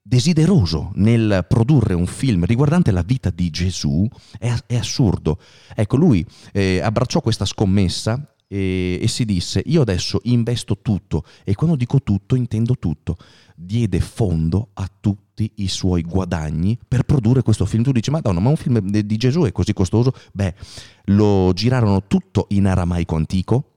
Speaker 1: desideroso nel produrre un film riguardante la vita di Gesù è, è assurdo. Ecco, lui eh, abbracciò questa scommessa e, e, si disse io adesso investo tutto e quando dico tutto intendo tutto. Diede fondo a tutti i suoi guadagni per produrre questo film. Tu dici madonna ma un film di Gesù è così costoso? Beh, lo girarono tutto in aramaico antico,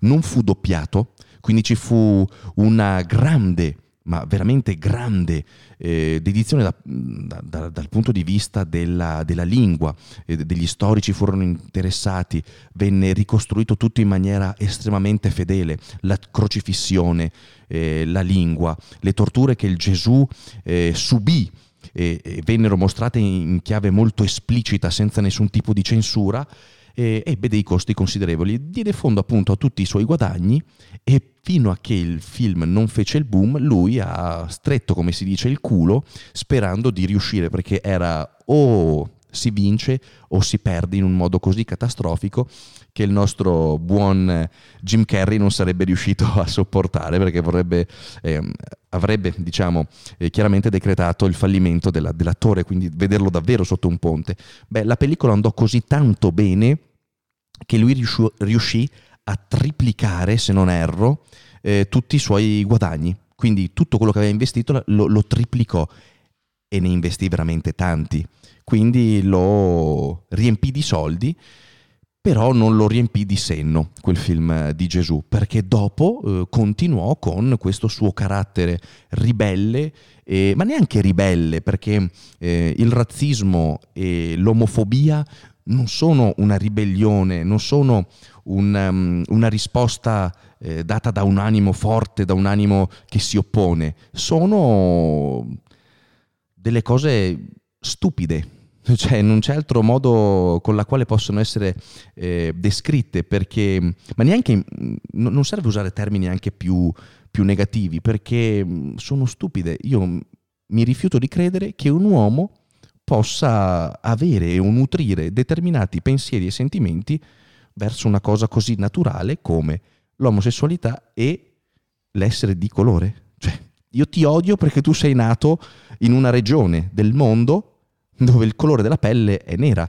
Speaker 1: non fu doppiato, quindi ci fu una grande ma veramente grande eh, dedizione da, da, da, dal punto di vista della, della lingua, eh, degli storici furono interessati, venne ricostruito tutto in maniera estremamente fedele, la crocifissione, eh, la lingua, le torture che il Gesù eh, subì vennero mostrate in chiave molto esplicita, senza nessun tipo di censura, e ebbe dei costi considerevoli. Diede fondo appunto a tutti i suoi guadagni e fino a che il film non fece il boom, lui ha stretto, come si dice, il culo sperando di riuscire perché era o si vince o si perde in un modo così catastrofico che il nostro buon Jim Carrey non sarebbe riuscito a sopportare perché vorrebbe, eh, avrebbe diciamo, eh, chiaramente decretato il fallimento della, dell'attore, quindi vederlo davvero sotto un ponte. Beh, la pellicola andò così tanto bene che lui riuscì, riuscì a triplicare, se non erro, eh, tutti i suoi guadagni. Quindi tutto quello che aveva investito lo, lo triplicò e ne investì veramente tanti. Quindi lo riempì di soldi però non lo riempì di senno quel film eh, di Gesù, perché dopo eh, continuò con questo suo carattere ribelle, eh, ma neanche ribelle, perché eh, il razzismo e l'omofobia non sono una ribellione, non sono un, um, una risposta eh, data da un animo forte, da un animo che si oppone, sono delle cose stupide, Cioè, non c'è altro modo con la quale possono essere eh, descritte, perché, ma neanche, non serve usare termini anche più, più negativi, perché mm, sono stupide. Io mi rifiuto di credere che un uomo possa avere o nutrire determinati pensieri e sentimenti verso una cosa così naturale come l'omosessualità e l'essere di colore. Io ti odio perché tu sei nato in una regione del mondo dove il colore della pelle è nera.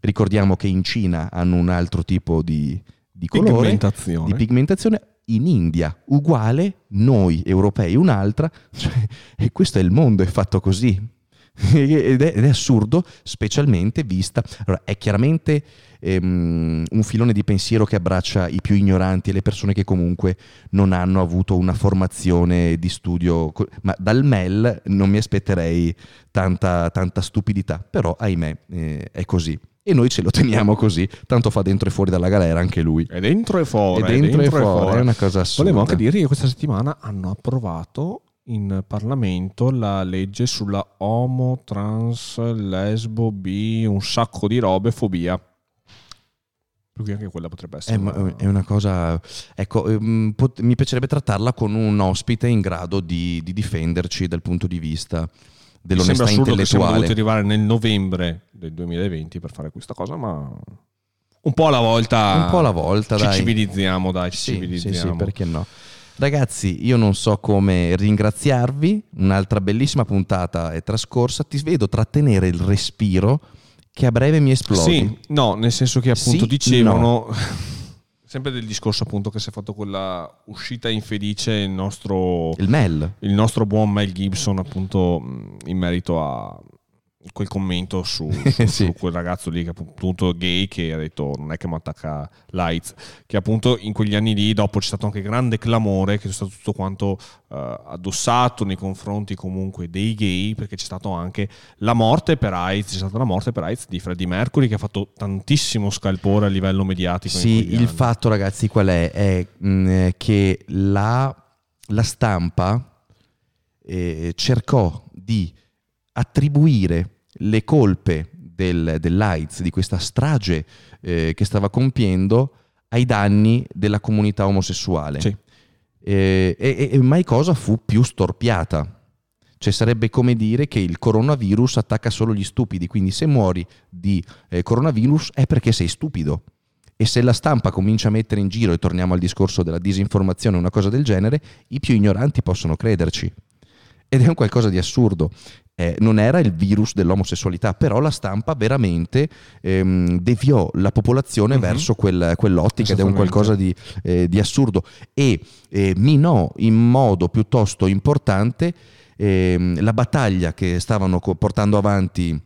Speaker 1: Ricordiamo che in Cina hanno un altro tipo di, di colore,
Speaker 2: Pigmentazione.
Speaker 1: di pigmentazione. In India, uguale, noi europei un'altra, cioè, e questo è il mondo, è fatto così. Ed è, ed è assurdo, specialmente vista. Allora, è chiaramente ehm, un filone di pensiero che abbraccia i più ignoranti e le persone che comunque non hanno avuto una formazione di studio. Ma dal MEL non mi aspetterei tanta, tanta stupidità, però ahimè eh, è così. E noi ce lo teniamo così, tanto fa dentro e fuori dalla galera anche lui.
Speaker 2: È dentro e fuori.
Speaker 1: E dentro, e fuori, è una cosa assurda.
Speaker 2: Volevo anche dire che questa settimana hanno approvato in Parlamento la legge sulla homo, trans, lesbo, bi, un sacco di robe, fobia. Cui anche quella potrebbe essere.
Speaker 1: È, ma- è una cosa. Ecco, ehm, pot- mi piacerebbe trattarla con un ospite in grado di, di difenderci dal punto di vista
Speaker 2: Mi
Speaker 1: dell'onestà
Speaker 2: sembra assurdo che siamo dovuti
Speaker 1: intellettuale.
Speaker 2: arrivare nel novembre del 2020 per fare questa cosa, ma un po' alla volta.
Speaker 1: Un po' alla volta,
Speaker 2: ci
Speaker 1: dai.
Speaker 2: civilizziamo, dai, ci
Speaker 1: Sì, sì,
Speaker 2: civilizziamo.
Speaker 1: sì, perché no? Ragazzi, io non so come ringraziarvi. Un'altra bellissima puntata è trascorsa. Ti vedo trattenere il respiro che a breve mi esplodi.
Speaker 2: Sì, no, nel senso che appunto
Speaker 1: Sì,
Speaker 2: dicevano, sempre del discorso appunto che si è fatto quella uscita infelice il nostro,
Speaker 1: Il Mel.
Speaker 2: il nostro buon Mel Gibson appunto in merito a quel commento su, su-
Speaker 1: Sì.
Speaker 2: su quel ragazzo lì che appunto gay che ha detto non è che mi attacca l'AIDS che appunto in quegli anni lì dopo c'è stato anche grande clamore che è stato tutto quanto eh, addossato nei confronti comunque dei gay perché c'è stato anche la morte per AIDS c'è stata la morte per AIDS di Freddie Mercury che ha fatto tantissimo scalpore a livello mediatico
Speaker 1: Sì, il
Speaker 2: anni.
Speaker 1: fatto, ragazzi, qual è? È mh, eh, che la, la stampa eh, cercò di attribuire le colpe del, dell'AIDS, di questa strage eh, che stava compiendo, ai danni della comunità omosessuale.
Speaker 2: Sì.
Speaker 1: Eh, e, e mai cosa fu più storpiata. Cioè sarebbe come dire che il coronavirus attacca solo gli stupidi, quindi se muori di eh, coronavirus è perché sei stupido. E se la stampa comincia a mettere in giro, e torniamo al discorso della disinformazione, una cosa del genere, i più ignoranti possono crederci. Ed è un qualcosa di assurdo. Eh, non era il virus dell'omosessualità, però la stampa veramente ehm, deviò la popolazione
Speaker 2: Mhm.
Speaker 1: verso quel- quell'ottica ed è un qualcosa di, eh, di assurdo. E eh, minò in modo piuttosto importante ehm, la battaglia che stavano co- portando avanti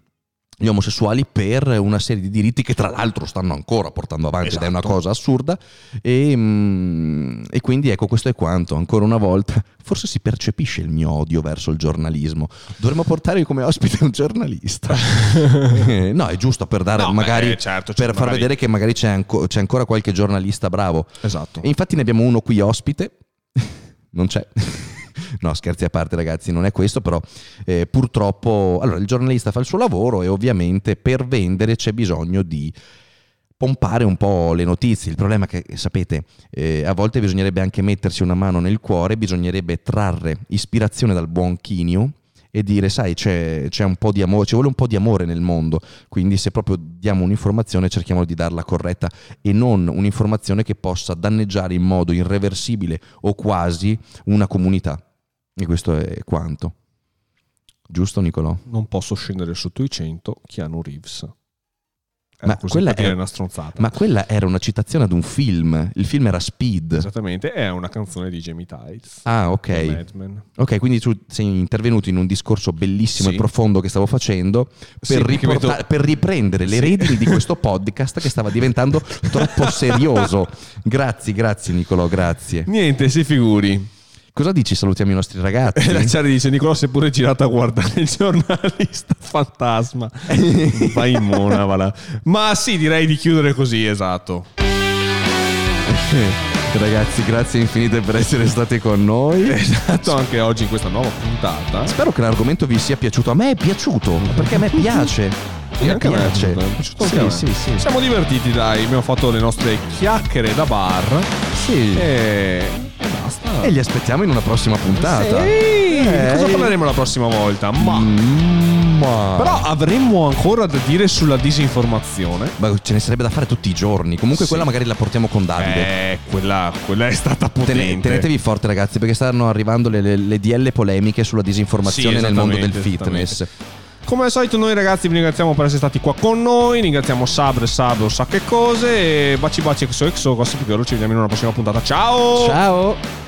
Speaker 1: gli omosessuali per una serie di diritti che tra l'altro stanno ancora portando avanti ed è una
Speaker 2: Esatto.
Speaker 1: cosa assurda e, mm, e quindi ecco questo è quanto ancora una volta forse si percepisce il mio odio verso il giornalismo dovremmo portare come ospite un giornalista Eh, no è giusto per dare
Speaker 2: No,
Speaker 1: magari
Speaker 2: beh, certo, cioè,
Speaker 1: per far
Speaker 2: magari-
Speaker 1: vedere che magari c'è, anco- c'è ancora qualche giornalista bravo
Speaker 2: Esatto.
Speaker 1: e infatti ne abbiamo uno qui ospite. Non c'è. No, scherzi a parte, ragazzi, non è questo, però eh, purtroppo. Allora, il giornalista fa il suo lavoro e ovviamente per vendere c'è bisogno di pompare un po' le notizie. Il problema è che, sapete, eh, a volte bisognerebbe anche mettersi una mano nel cuore, bisognerebbe trarre ispirazione dal buon Chinio e dire, sai, c'è, c'è un po' di amore, ci vuole un po' di amore nel mondo, quindi se proprio diamo un'informazione cerchiamo di darla corretta e non un'informazione che possa danneggiare in modo irreversibile o quasi una comunità. E questo è quanto. Giusto Nicolò?
Speaker 2: Non posso scendere sotto i 100 Keanu Reeves.
Speaker 1: Ma quella è-
Speaker 2: stronzata.
Speaker 1: Ma quella era una citazione ad un film, il film era Speed.
Speaker 2: Esattamente, è una canzone di Jamie Tights.
Speaker 1: Ah, ok. Ok, quindi tu sei intervenuto in un discorso bellissimo
Speaker 2: Sì.
Speaker 1: e profondo che stavo facendo
Speaker 2: Sì,
Speaker 1: per,
Speaker 2: perché
Speaker 1: riporta-
Speaker 2: vedo-
Speaker 1: per riprendere le
Speaker 2: Sì.
Speaker 1: redini di questo podcast che stava diventando troppo serioso. Grazie, grazie Nicolò, grazie.
Speaker 2: Niente, si figuri.
Speaker 1: Cosa dici? Salutiamo i nostri
Speaker 2: E
Speaker 1: ragazzi.
Speaker 2: la Ciari dice: Nicolò si è pure girato a guardare il giornalista fantasma. Vai in mona, va là. Ma sì, direi di chiudere così, esatto.
Speaker 1: Ragazzi, grazie infinite per essere stati con noi.
Speaker 2: Esatto, anche oggi in questa nuova puntata.
Speaker 1: Spero che l'argomento vi sia piaciuto. A me è piaciuto, perché a me piace.
Speaker 2: Sì, anche a me
Speaker 1: piace. Sì, sì, sì.
Speaker 2: Siamo divertiti, dai. Abbiamo fatto le nostre chiacchiere da bar.
Speaker 1: Sì.
Speaker 2: E, e basta.
Speaker 1: E li aspettiamo in una prossima puntata.
Speaker 2: Sì,
Speaker 1: Eh,
Speaker 2: cosa parleremo la prossima volta? Ma.
Speaker 1: Mm, ma...
Speaker 2: Però avremmo ancora da dire sulla disinformazione.
Speaker 1: Ma ce ne sarebbe da fare tutti i giorni. Comunque
Speaker 2: Sì.
Speaker 1: quella magari la portiamo con Davide.
Speaker 2: Eh, quella, quella è stata potente.
Speaker 1: Tene- tenetevi forte ragazzi perché stanno arrivando le, le, le DL polemiche sulla disinformazione
Speaker 2: Sì,
Speaker 1: nel mondo del fitness.
Speaker 2: Come al solito noi ragazzi vi ringraziamo per essere stati qua con noi, ringraziamo Sabre, Sabro, sa che cose e baci baci più che ora ci vediamo in una prossima puntata. Ciao!
Speaker 1: Ciao!